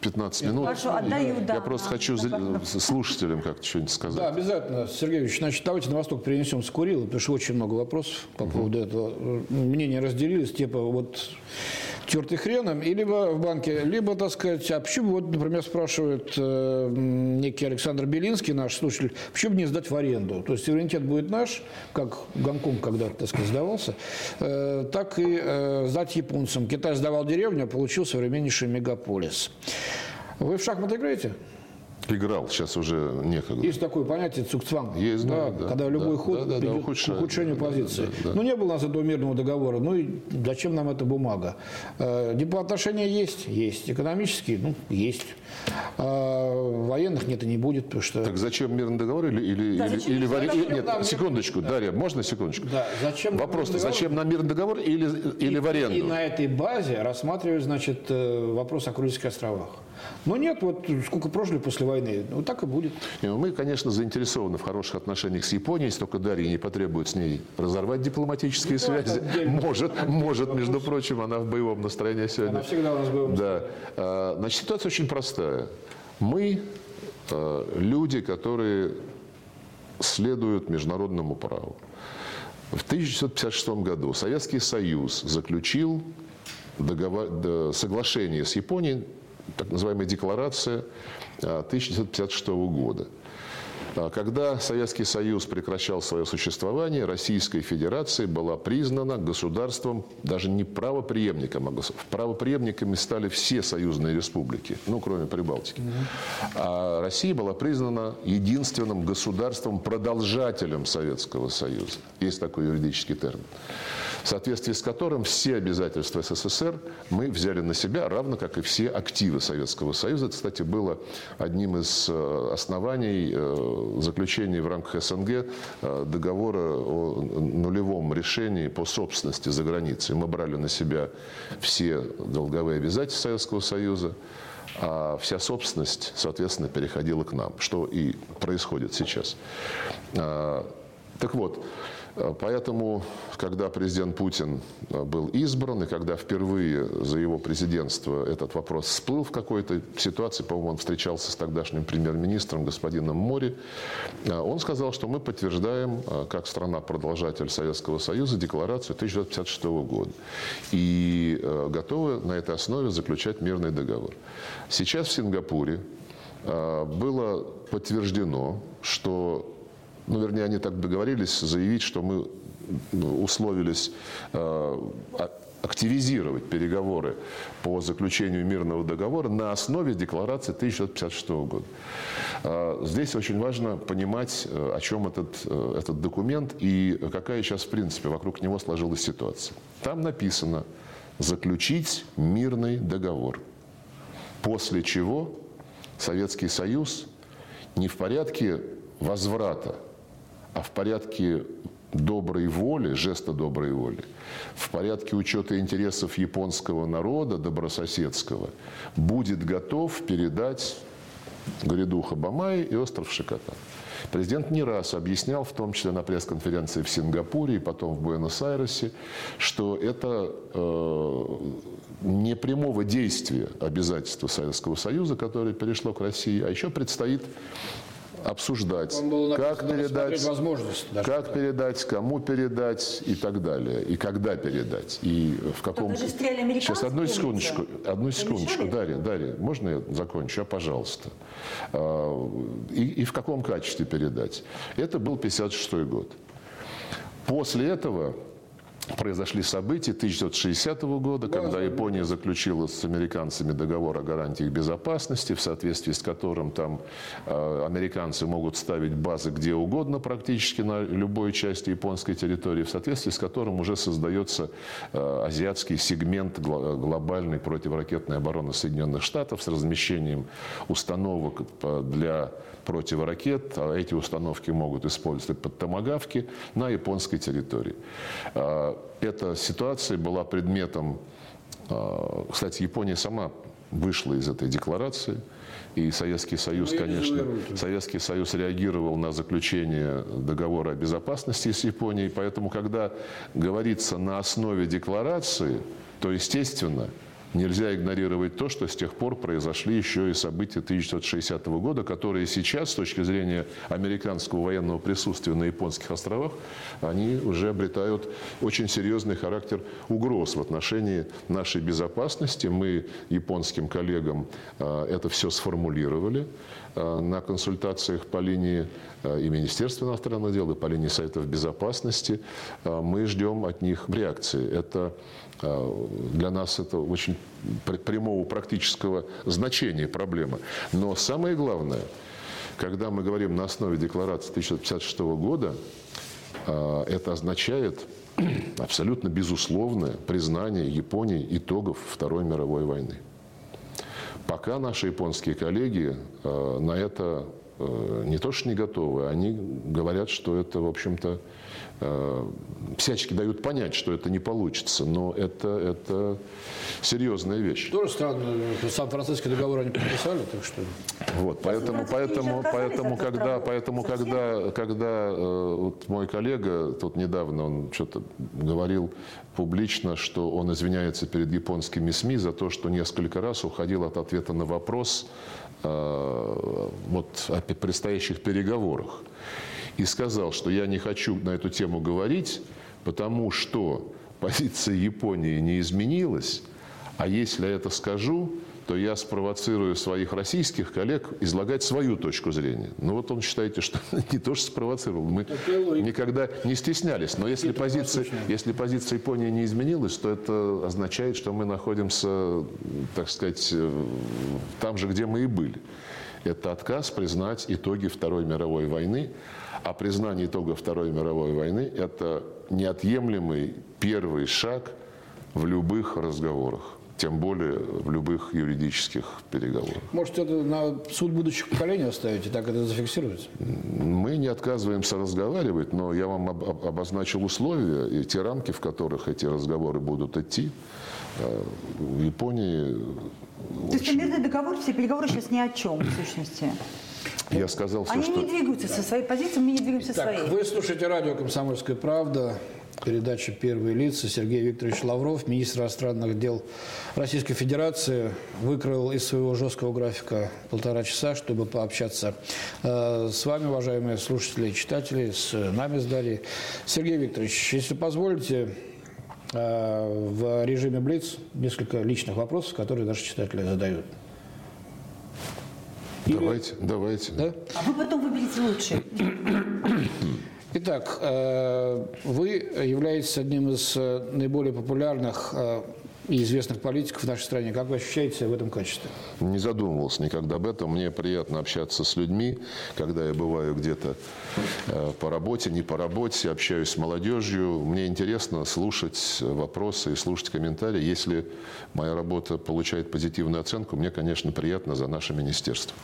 15 э, минут. Хорошо, отдаю, да. Я просто хочу да, слушателям как-то что-нибудь сказать. Да, обязательно, Сергеевич. Значит, давайте на восток перенесем с Курила, потому что очень много вопросов по поводу этого. Мнения разделились, типа вот тертый хреном, и либо в банке, либо, так сказать, а почему, вот, например, спрашивает э, некий Александр Белинский, наш слушатель, почему бы не сдать в аренду? То есть суверенитет будет наш, как Гонконг когда-то, так сказать, сдавался, э, так и э, сдать японцам. Китай сдавал деревню, а получил современнейший мегаполис. Вы в шахматы играете? Играл, сейчас уже некогда. Есть такое понятие цукцванг. Есть, да, да, Когда любой да, ход да, да, ухудшает, к ухудшению да, позиции. Да, да, да. Ну, не было у нас этого мирного договора. Ну, и зачем нам эта бумага? Э, диплоотношения есть? Есть. Экономические? Ну, есть. А, военных нет и не будет, потому что... Так зачем мирный договор или... или, да, или, или вари... Зачем Нет, нам... секундочку, да. Дарья, можно секундочку? Да, зачем Вопрос, зачем нам мирный договор или, или и, в аренду? И на этой базе рассматривать, значит, э, вопрос о Крымских островах. Но нет, вот сколько прожили после войны, вот так и будет. Ну, мы, конечно, заинтересованы в хороших отношениях с Японией, если только Дарья не потребует с ней разорвать дипломатические ну, связи. Может, может, между прочим, она в боевом настроении сегодня. Она всегда у нас в боевом Да. А, значит, ситуация очень простая. Мы а, люди, которые следуют международному праву. В 1956 году Советский Союз заключил договор, соглашение с Японией, так называемая декларация 1956 года. А когда Советский Союз прекращал свое существование, Российская Федерация была признана государством даже не правоприемником, а правоприемниками стали все союзные республики, ну, кроме Прибалтики. А Россия была признана единственным государством, продолжателем Советского Союза. Есть такой юридический термин в соответствии с которым все обязательства СССР мы взяли на себя, равно как и все активы Советского Союза. Это, кстати, было одним из э, оснований э, заключения в рамках СНГ э, договора о нулевом решении по собственности за границей. Мы брали на себя все долговые обязательства Советского Союза, а вся собственность, соответственно, переходила к нам, что и происходит сейчас. А, так вот, Э, поэтому, когда президент Путин э, был избран, и когда впервые за его президентство этот вопрос всплыл в какой-то ситуации, по-моему, он встречался с тогдашним премьер-министром господином Мори, э, он сказал, что мы подтверждаем, как страна-продолжатель Советского Союза, декларацию 1956 года. И готовы на этой основе заключать мирный договор. Сейчас в Сингапуре было подтверждено, что ну, вернее, они так договорились заявить, что мы ну, условились э, активизировать переговоры по заключению мирного договора на основе декларации 1956 года. Э, здесь очень важно понимать, э, о чем этот, этот документ и какая сейчас, в принципе, вокруг него сложилась ситуация. Там написано «заключить мирный договор», после чего Советский Союз не в порядке возврата а в порядке доброй воли, жеста доброй воли, в порядке учета интересов японского народа, добрососедского, будет готов передать гряду Хабамай и остров Шикотан. Президент не раз объяснял, в том числе на пресс-конференции в Сингапуре и потом в Буэнос-Айресе, что это э, не прямого действия обязательства Советского Союза, которое перешло к России, а еще предстоит обсуждать, как передать, возможность как передать, кому передать и так далее, и когда передать, и в каком. Сейчас одну секундочку, одну секундочку, Дарья, Дарья, можно я закончу, а пожалуйста, а, и, и в каком качестве передать? Это был 56 год. После этого произошли события 1960 года, когда Япония заключила с американцами договор о гарантиях безопасности, в соответствии с которым там э, американцы могут ставить базы где угодно практически на любой части японской территории, в соответствии с которым уже создается э, азиатский сегмент глобальной противоракетной обороны Соединенных Штатов с размещением установок для противоракет, а эти установки могут использовать под томогавки на японской территории. Эта ситуация была предметом, а, кстати, Япония сама вышла из этой декларации, и Советский Союз, ну, конечно, Советский Союз реагировал на заключение договора о безопасности с Японией, поэтому, когда говорится на основе декларации, то, естественно, Нельзя игнорировать то, что с тех пор произошли еще и события 1960 года, которые сейчас, с точки зрения американского военного присутствия на японских островах, они уже обретают очень серьезный характер угроз в отношении нашей безопасности. Мы японским коллегам а, это все сформулировали а, на консультациях по линии а, и Министерства иностранных дел, и по линии Советов Безопасности. Мы ждем от них реакции. Это для нас это очень прямого практического значения проблема. Но самое главное, когда мы говорим на основе декларации 1956 года, а, это означает абсолютно безусловное признание Японии итогов Второй мировой войны. Пока наши японские коллеги а, на это не то что не готовы, они говорят, что это, в общем-то, всячески дают понять, что это не получится, но это, это серьезная вещь. Тоже странно, Сан-Франциский договор они подписали, так что... Вот, поэтому, поэтому, поэтому, когда, поэтому когда, когда э, вот мой коллега тут недавно, он что-то говорил публично, что он извиняется перед японскими СМИ за то, что несколько раз уходил от ответа на вопрос э, вот, о предстоящих переговорах и сказал, что я не хочу на эту тему говорить, потому что позиция Японии не изменилась, А если я это скажу, то я спровоцирую своих российских коллег излагать свою точку зрения. Ну вот он считаете, что не то, что спровоцировал. Мы никогда не стеснялись. Но если позиция, если позиция Японии не изменилась, то это означает, что мы находимся, так сказать, э, там же, где мы и были. Это отказ признать итоги Второй мировой войны. А признание итога Второй мировой войны – это неотъемлемый первый шаг в любых разговорах тем более в любых юридических переговорах. Может, это на суд будущих поколений оставить и так это зафиксировать? Мы не отказываемся разговаривать, но я вам об, обозначил условия и те рамки, в которых эти разговоры будут идти. Э, в Японии... То есть мирный договор, все переговоры сейчас ни о чем, в сущности. Я сказал все, Они что... не двигаются со своей позиции, мы не двигаемся так, своей. Вы слушаете радио «Комсомольская правда». Передача «Первые лица». Сергей Викторович Лавров, министр иностранных дел Российской Федерации, выкрыл из своего жесткого графика полтора часа, чтобы пообщаться э, с вами, уважаемые слушатели и читатели, с нами, с Дарьей. Сергей Викторович, если позволите, э, в режиме «Блиц» несколько личных вопросов, которые наши читатели задают. Давайте, давайте. Да? А вы потом выберите лучшее. Итак, э, вы являетесь одним из э, наиболее популярных э, и известных политиков в нашей стране. Как вы ощущаете себя в этом качестве? Не задумывался никогда об этом. Мне приятно общаться с людьми, когда я бываю где-то по работе, не по работе, общаюсь с молодежью. Мне интересно слушать вопросы и слушать комментарии. Если моя работа получает позитивную оценку, мне, конечно, приятно за наше министерство.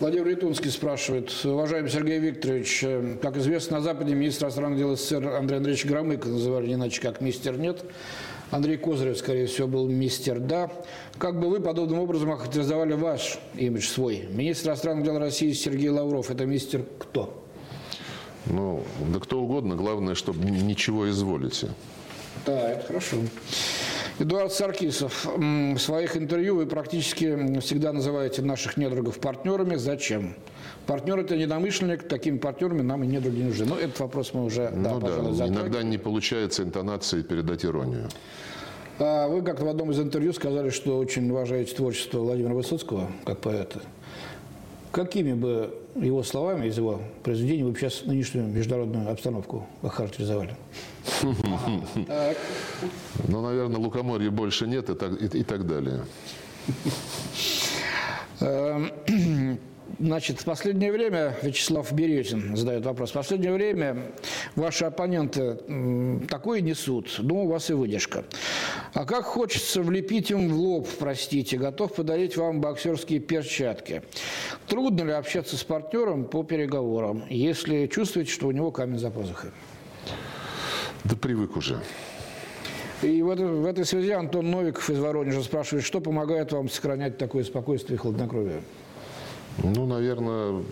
Владимир Летунский спрашивает. Уважаемый Сергей Викторович, э, как известно, на Западе министр иностранных дел СССР Андрей Андреевич Громыко называли не иначе как мистер «нет». Андрей Козырев, скорее всего, был мистер «да». Как бы вы подобным образом охарактеризовали ваш имидж свой? Министр иностранных дел России Сергей Лавров – это мистер кто? Ну, да кто угодно, главное, чтобы ничего изволите. Да, это хорошо. Эдуард Саркисов, в своих интервью вы практически всегда называете наших недругов партнерами. Зачем? Партнер – это недомышленник, такими партнерами нам и не нужны. Но этот вопрос мы уже, да, ну, пожалуй, да. Иногда не получается интонации передать иронию. А вы как-то в одном из интервью сказали, что очень уважаете творчество Владимира Высоцкого, как поэта. Какими бы его словами из его произведений вы бы сейчас нынешнюю международную обстановку охарактеризовали? Ну, наверное, лукоморья больше нет и так, и, и так далее. Значит, в последнее время, Вячеслав Березин задает вопрос, в последнее время ваши оппоненты такое несут, ну, у вас и выдержка. А как хочется влепить им в лоб, простите, готов подарить вам боксерские перчатки. Трудно ли общаться с партнером по переговорам, если чувствуете, что у него камень за пазухой? Да привык уже. И в, это, в этой связи Антон Новиков из Воронежа спрашивает, что помогает вам сохранять такое спокойствие и хладнокровие? Ну, наверное,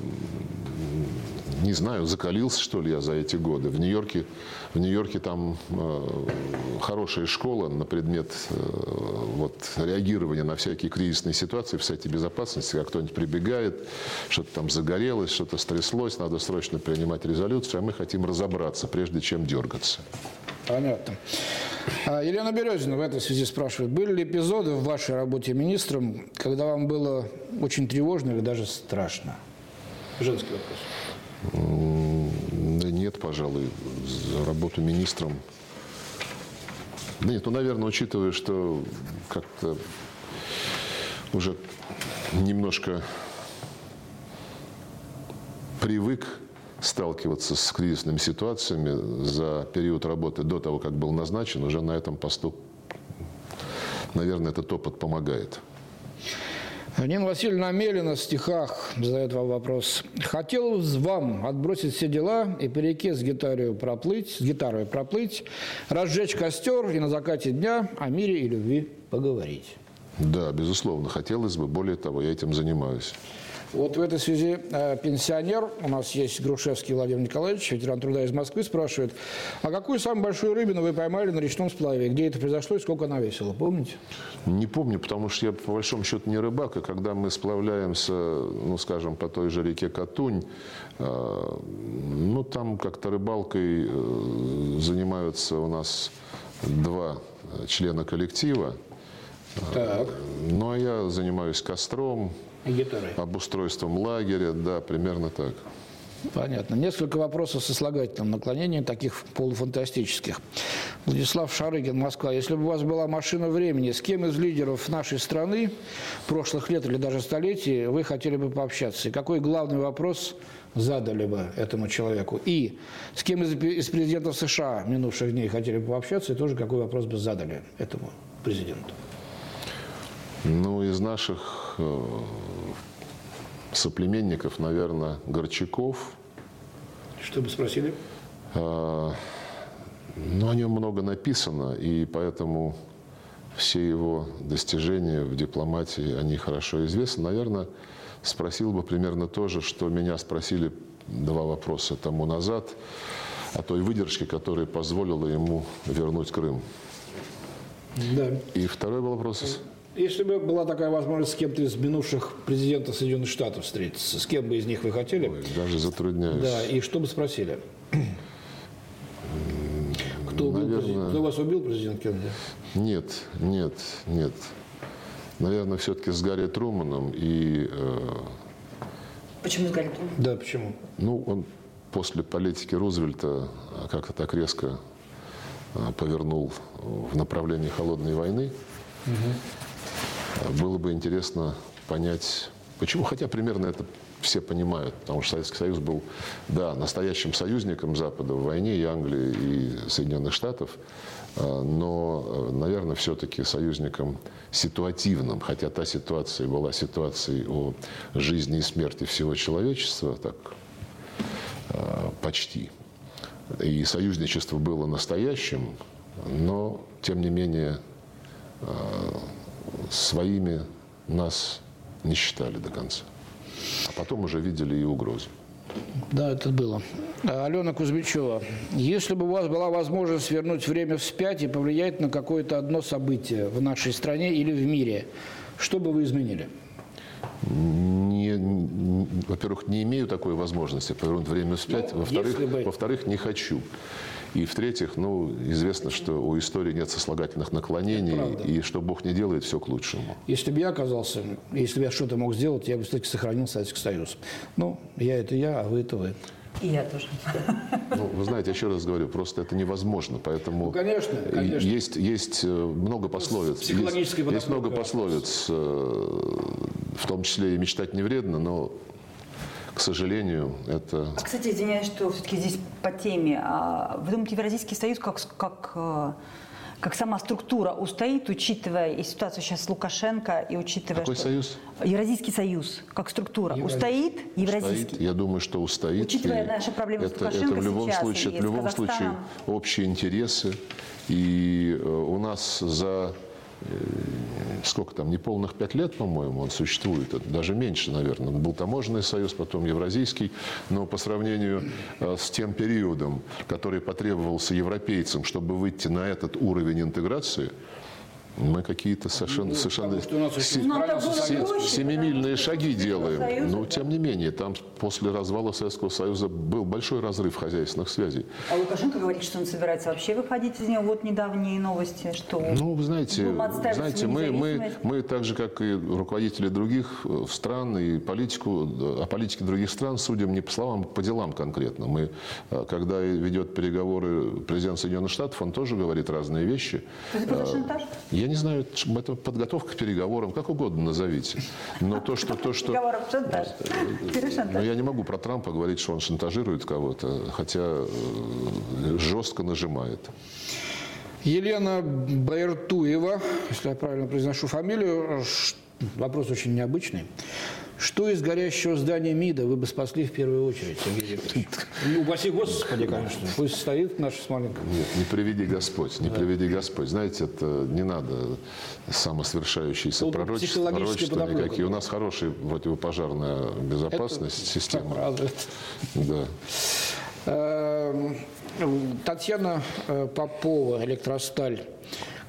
не знаю, закалился, что ли, я за эти годы. В Нью-Йорке, в Нью-Йорке там э, хорошая школа на предмет э, вот, реагирования на всякие кризисные ситуации в сайте безопасности, как кто-нибудь прибегает, что-то там загорелось, что-то стряслось, надо срочно принимать резолюцию, а мы хотим разобраться, прежде чем дергаться. Понятно. А Елена Березина в этой связи спрашивает, были ли эпизоды в вашей работе министром, когда вам было очень тревожно или даже страшно? Женский вопрос. Да нет, пожалуй, за работу министром. Да нет, ну, наверное, учитывая, что как-то уже немножко привык сталкиваться с кризисными ситуациями за период работы до того, как был назначен, уже на этом посту, наверное, этот опыт помогает. Нина Васильевна Амелина в стихах задает вам вопрос. Хотелось вам отбросить все дела и по реке с гитарой проплыть, с гитарой проплыть, разжечь костер и на закате дня о мире и любви поговорить. Да, безусловно, хотелось бы. Более того, я этим занимаюсь. Вот в этой связи э, пенсионер, у нас есть Грушевский Владимир Николаевич, ветеран труда из Москвы, спрашивает, а какую самую большую рыбину вы поймали на речном сплаве? Где это произошло и сколько она весила? Помните? Не помню, потому что я по большому счету не рыбак, и когда мы сплавляемся, ну, скажем, по той же реке Катунь, э, ну, там как-то рыбалкой э, занимаются у нас два члена коллектива, Так. Ну, а я занимаюсь костром, И гитарой. обустройством лагеря, да, примерно так. Понятно. Несколько вопросов со слагательным наклонением, таких полуфантастических. Владислав Шарыгин, Москва. Если бы у вас была машина времени, с кем из лидеров нашей страны прошлых лет или даже столетий вы хотели бы пообщаться? И какой главный вопрос задали бы этому человеку? И с кем из, из президентов США минувших дней хотели бы пообщаться? И тоже какой вопрос бы задали этому президенту? Ну, из наших э, соплеменников, наверное, Горчаков. Что бы спросили? Э, ну, о нем много написано, и поэтому все его достижения в дипломатии, они хорошо известны. Наверное, спросил бы примерно то же, что меня спросили два вопроса тому назад, о той выдержке, которая позволила ему вернуть Крым. Да. И второй был вопрос. Если бы была такая возможность с кем-то из минувших президентов Соединенных Штатов встретиться, с кем бы из них вы хотели? Ой, даже затрудняюсь. Да, и что бы спросили? Кто, убил Наверное- президент- кто вас убил, президент Кеннеди? Нет, нет, нет. Наверное, все-таки с Гарри Труманом и э, Почему с Гарри Труманом? Да, почему? Ну, он после политики Рузвельта а, как-то так резко а, повернул в направлении холодной войны. А, Было бы интересно понять, почему, хотя примерно это все понимают, потому что Советский Союз был, да, настоящим союзником Запада в войне и Англии, и Соединенных Штатов, а, но, э, наверное, все-таки союзником ситуативным, хотя та ситуация была ситуацией о жизни и смерти всего человечества, так э, почти. И союзничество было настоящим, но, тем не менее, э, своими нас не считали до конца. А потом уже видели и угрозы. Да, это было. Алена Кузьмичева, если бы у вас была возможность вернуть время вспять и повлиять на какое-то одно событие в нашей стране или в мире, что бы вы изменили? Не, во-первых, не имею такой возможности повернуть время вспять. Ну, во-вторых, бы- во-вторых, не хочу. И в-третьих, ну, известно, что у истории нет сослагательных наклонений, и что Бог не делает, все к лучшему. Если бы я оказался, если бы я что-то мог сделать, я бы все-таки сохранил Советский Союз. Ну, я это я, а вы это вы. И я тоже. Ну, вы знаете, еще раз говорю, просто это невозможно, поэтому Ну, конечно, конечно. есть есть э, много пословиц, есть, психологической есть много пословиц, э, в том числе и мечтать не вредно, но, к сожалению, это Кстати, извиняюсь, что все-таки здесь по теме. А Вы думаете, Евразийский союз как, как, э, как сама структура устоит, учитывая и ситуацию сейчас с Лукашенко, и учитывая, Какой что... союз? Евразийский союз как структура. Евразийский. Устоит Евразийский? стоит. Я думаю, что устоит. Учитывая И наши проблемы с это, Лукашенко это в любом сейчас случае, в с любом случае общие интересы. И э, у нас за сколько там, неполных пять лет, по-моему, он существует, даже меньше, наверное. Был таможенный союз, потом Евразийский, но по сравнению э, с тем периодом, который потребовался европейцам, чтобы выйти на этот уровень интеграции, мы какие-то совершенно, совершенно Ну, проще, семимильные шаги делаем. Но тем не менее, там после развала Советского Союза был большой разрыв хозяйственных связей. А Лукашенко говорит, что он собирается вообще выходить из него. Вот недавние новости, что... Ну, вы знаете, знаете мы, мы, мы так же, как и руководители других э, стран и политику, э, о политике других стран судим не по словам, а по делам конкретно. Мы, э, когда ведет переговоры президент Соединенных Штатов, он тоже говорит разные вещи. Это шантаж? Я не знаю, это подготовка к переговорам, как угодно назовите. Но то, что... То, что Переговоров шантаж. Но Перешантаж. я не могу про Трампа говорить, что он шантажирует кого-то, хотя э, жестко нажимает. Елена Байртуева, если я правильно произношу фамилию, вопрос очень необычный. Что из горящего здания МИДа вы бы спасли в первую очередь, Сергей Викторович? Ну, упаси Господи, конечно. Пусть стоит наш Смоленко. Нет, не приведи Господь, не приведи Господь. Знаете, это не надо самосовершающиеся Тут пророчества, пророчества никакие. У нас хорошая противопожарная безопасность, система. Разве? Да. Эм, Татьяна э, Попова, электросталь.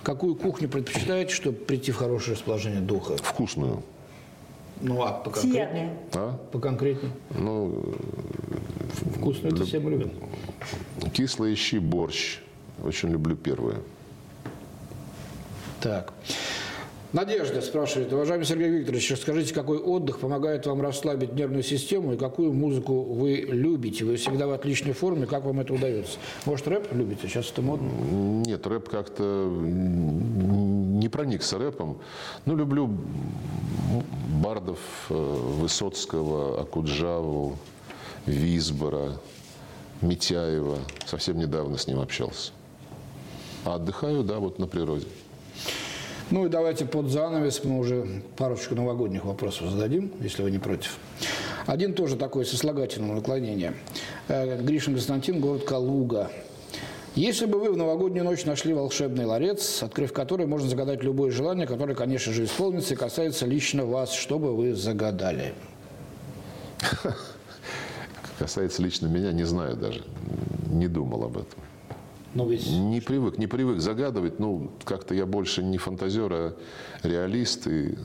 Какую кухню предпочитаете, чтобы прийти в хорошее расположение духа? Вкусную. Ну, а поконкретнее? Сиятельная. А? Поконкретнее. Ну, Вкусную это все мы любим. кислые щи, борщ. Очень люблю первое. Так. Надежда спрашивает, уважаемый Сергей Викторович, расскажите, какой отдых помогает вам расслабить нервную систему и какую музыку вы любите? Вы всегда в отличной форме, как вам это удается? Может, рэп любите? Сейчас это модно. Нет, рэп как-то не проникся рэпом. Ну, люблю бардов э, Высоцкого, Акуджаву, Визбора, Митяева. Совсем недавно с ним общался. А отдыхаю, да, вот на природе. Ну и давайте под занавес мы уже парочку новогодних вопросов зададим, если вы не против. Один тоже такой сослагательного наклонения. Э, Гришин Константин, город Калуга. Если бы вы в новогоднюю ночь нашли волшебный ларец, открыв который можно загадать любое желание, которое, конечно же, исполнится и касается лично вас, что бы вы загадали? Касается лично меня, не знаю даже, не думал об этом. Ну, ведь... Не привык, не привык загадывать. Ну, как-то я больше не фантазер, а реалист. И, э,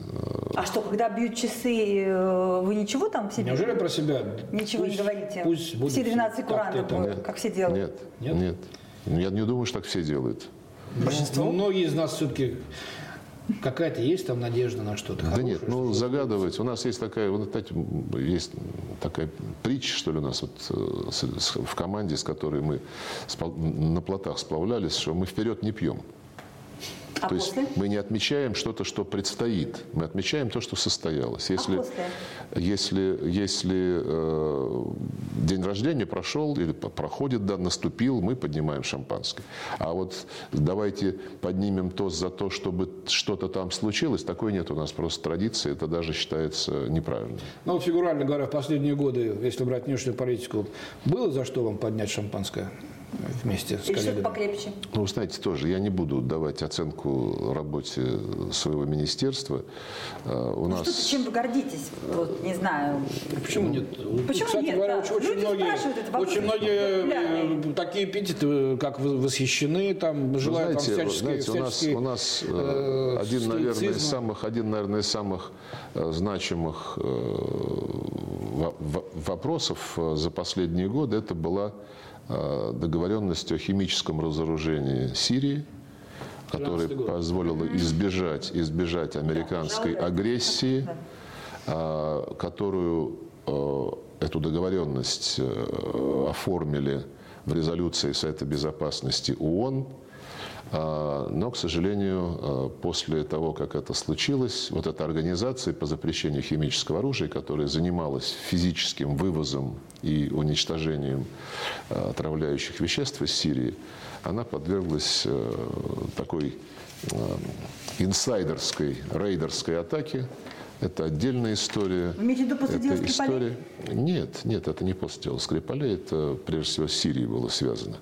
А что, когда бьют часы, э, вы ничего там себе? Неужели про себя? Ничего Пусть- не говорите? Пусть будет Все 12 как курантов, ты там. вот, как все делают? нет, Нет? нет, Я не думаю, что так все делают. Большинство? Ну, многие из нас все-таки какая-то есть там надежда на что-то Да хорошее, нет, ну загадывать. У нас есть такая, вот знаете, есть такая притча, что ли, у нас вот э, в команде, с которой мы на плотах сплавлялись, что мы вперед не пьем. А То есть после? мы не отмечаем что-то, что предстоит. Мы отмечаем то, что состоялось. Если, А после? если, если э, день рождения прошел или проходит, да, наступил, мы поднимаем шампанское. А вот давайте поднимем тост за то, чтобы что-то там случилось, такой нет у нас просто традиции. Это даже считается неправильным. Ну, вот фигурально говоря, в последние годы, если брать внешнюю политику, было за что вам поднять шампанское вместе с Или что-то коллегами? покрепче? Ну, вы знаете, тоже я не буду давать оценку работе своего министерства. Э, У Ну, нас... что-то, чем вы гордитесь? Вот, не знаю. Почему нет? Почему Кстати нет, говоря, да? очень, очень многие, очень многие э, такие эпитеты, как вы- восхищены, там, желают знаете, вам всячески, знаете, у нас, у нас э, э, один, наверное, из самых, один, наверное, из самых э, значимых э, во- во- вопросов э, за последние годы это была э, договоренность о химическом разоружении Сирии, которая 13-й год. позволила избежать, избежать американской агрессии, а, которую э, эту договоренность э, оформили в резолюции Совета Безопасности ООН. А, Но, к сожалению, э, после того, как это случилось, вот эта организация по запрещению химического оружия, которая занималась физическим вывозом и уничтожением э, отравляющих веществ из Сирии, она подверглась такой инсайдерской, рейдерской атаке. Это отдельная история. Вы имеете в виду после дела Это Скрипалей? Нет, нет, это не после дела Скрипалей, это прежде всего с Сирией было связано.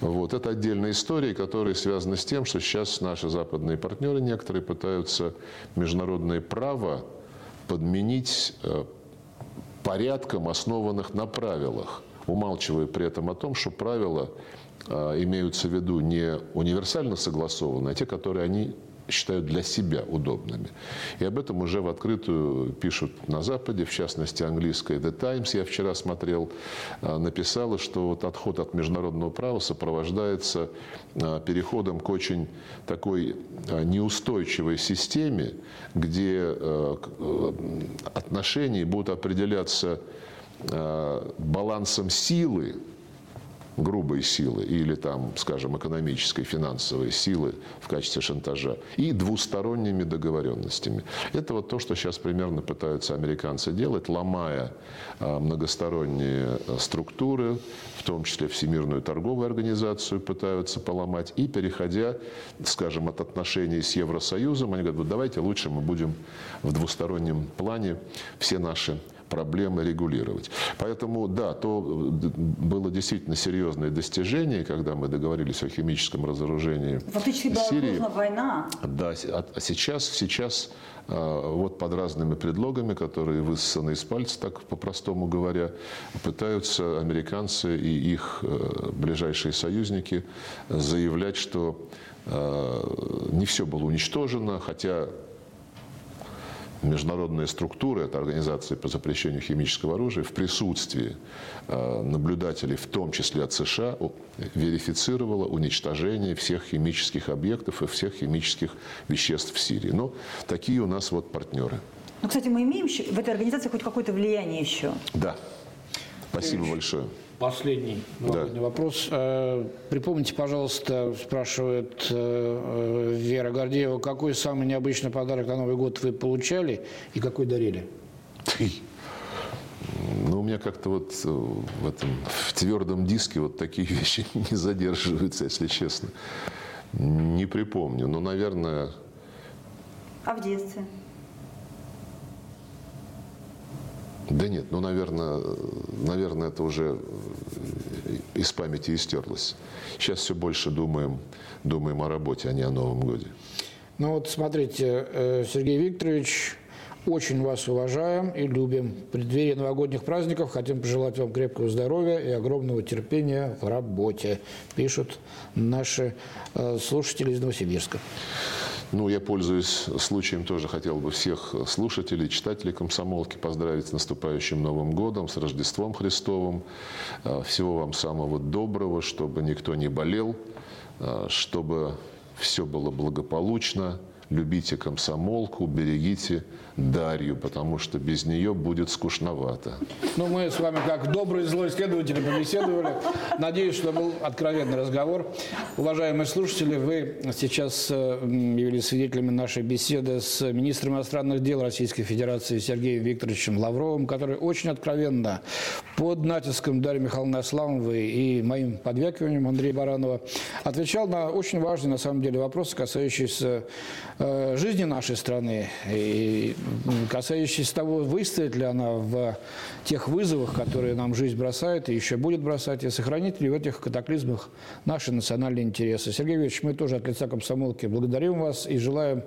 Вот, это отдельная история, которая связана с тем, что сейчас наши западные партнеры некоторые пытаются международное право подменить э, порядком, основанных на правилах, умалчивая при этом о том, что правила э, имеются в виду не универсально согласованные, а те, которые они считают для себя удобными. И об этом уже в открытую пишут на Западе, в частности, английская The Times, я вчера смотрел, э, написала, что вот отход от международного права сопровождается э, переходом к очень такой э, неустойчивой системе, где э, отношения будут определяться балансом силы, грубой силы или там, скажем, экономической, финансовой силы в качестве шантажа и двусторонними договоренностями. Это вот то, что сейчас примерно пытаются американцы делать, ломая а, многосторонние а, структуры, в том числе Всемирную торговую организацию пытаются поломать и переходя, скажем, от отношений с Евросоюзом, они говорят, вот давайте лучше мы будем в двустороннем плане все наши проблемы регулировать. Поэтому, да, то э, было действительно серьезное достижение, когда мы договорились о химическом разоружении Фактически была Сирии. война. Да, а а сейчас, сейчас э, вот под разными предлогами, которые высосаны из пальца, так по-простому говоря, пытаются американцы и их э, ближайшие союзники заявлять, что не все было уничтожено, хотя международные структуры, это Организация по запрещению химического оружия, в присутствии э, наблюдателей, в том числе от США, верифицировала уничтожение всех химических объектов и всех химических веществ в Сирии. Но такие у нас вот партнеры. Ну, кстати, мы имеем в этой организации хоть какое-то влияние еще? Да. Спасибо большое. Последний да. вопрос. Э, припомните, пожалуйста, спрашивает э, э, Вера Гордеева, какой самый необычный подарок на Новый год вы получали и какой дарили? Ну, у меня как-то вот в этом в твердом диске вот такие вещи не задерживаются, если честно. Не припомню, но, наверное... А в детстве? Да нет, ну, наверное, наверное, это уже из памяти истерлось. Сейчас все больше думаем, думаем о работе, а не о Новом годе. Ну вот смотрите, э, Сергей Викторович, очень вас уважаем и любим. В преддверии новогодних праздников хотим пожелать вам крепкого здоровья и огромного терпения в работе, пишут наши э, слушатели из Новосибирска. Ну, я пользуюсь случаем, тоже хотел бы всех слушателей, читателей комсомолки поздравить с наступающим Новым годом, с Рождеством Христовым. А, всего вам самого доброго, чтобы никто не болел, а, чтобы все было благополучно. Любите комсомолку, берегите Дарью, потому что без нее будет скучновато. Ну, мы с вами, как добрые злой следователи, побеседовали. Надеюсь, что был откровенный разговор. Уважаемые слушатели, вы сейчас э, явились свидетелями нашей беседы с министром иностранных дел Российской Федерации Сергеем Викторовичем Лавровым, который очень откровенно под натиском Дарьи Михайловны Асламовой и моим подвякиванием Андрея Баранова отвечал на очень важные, на самом деле, вопросы, касающиеся э, жизни нашей страны и касающийся того, выстоит ли она в тех вызовах, которые нам жизнь бросает и еще будет бросать, и сохранит ли в этих катаклизмах наши национальные интересы. Сергей Викторович, мы тоже от лица комсомолки благодарим вас и желаем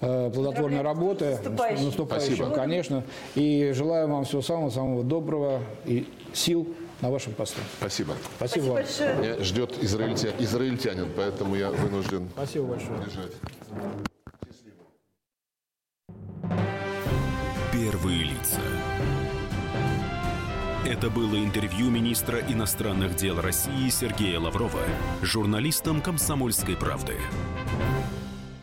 э, плодотворной работы. Наступающим. Наступающим, Спасибо. конечно. И желаем вам всего самого-самого доброго и сил на вашем посту. Спасибо. Спасибо, Спасибо большое. Меня ждет израильтя... израильтянин, поэтому я вынужден Спасибо большое. бежать. Первые лица. Это было интервью министра иностранных дел России Сергея Лаврова журналистам «Комсомольской правды».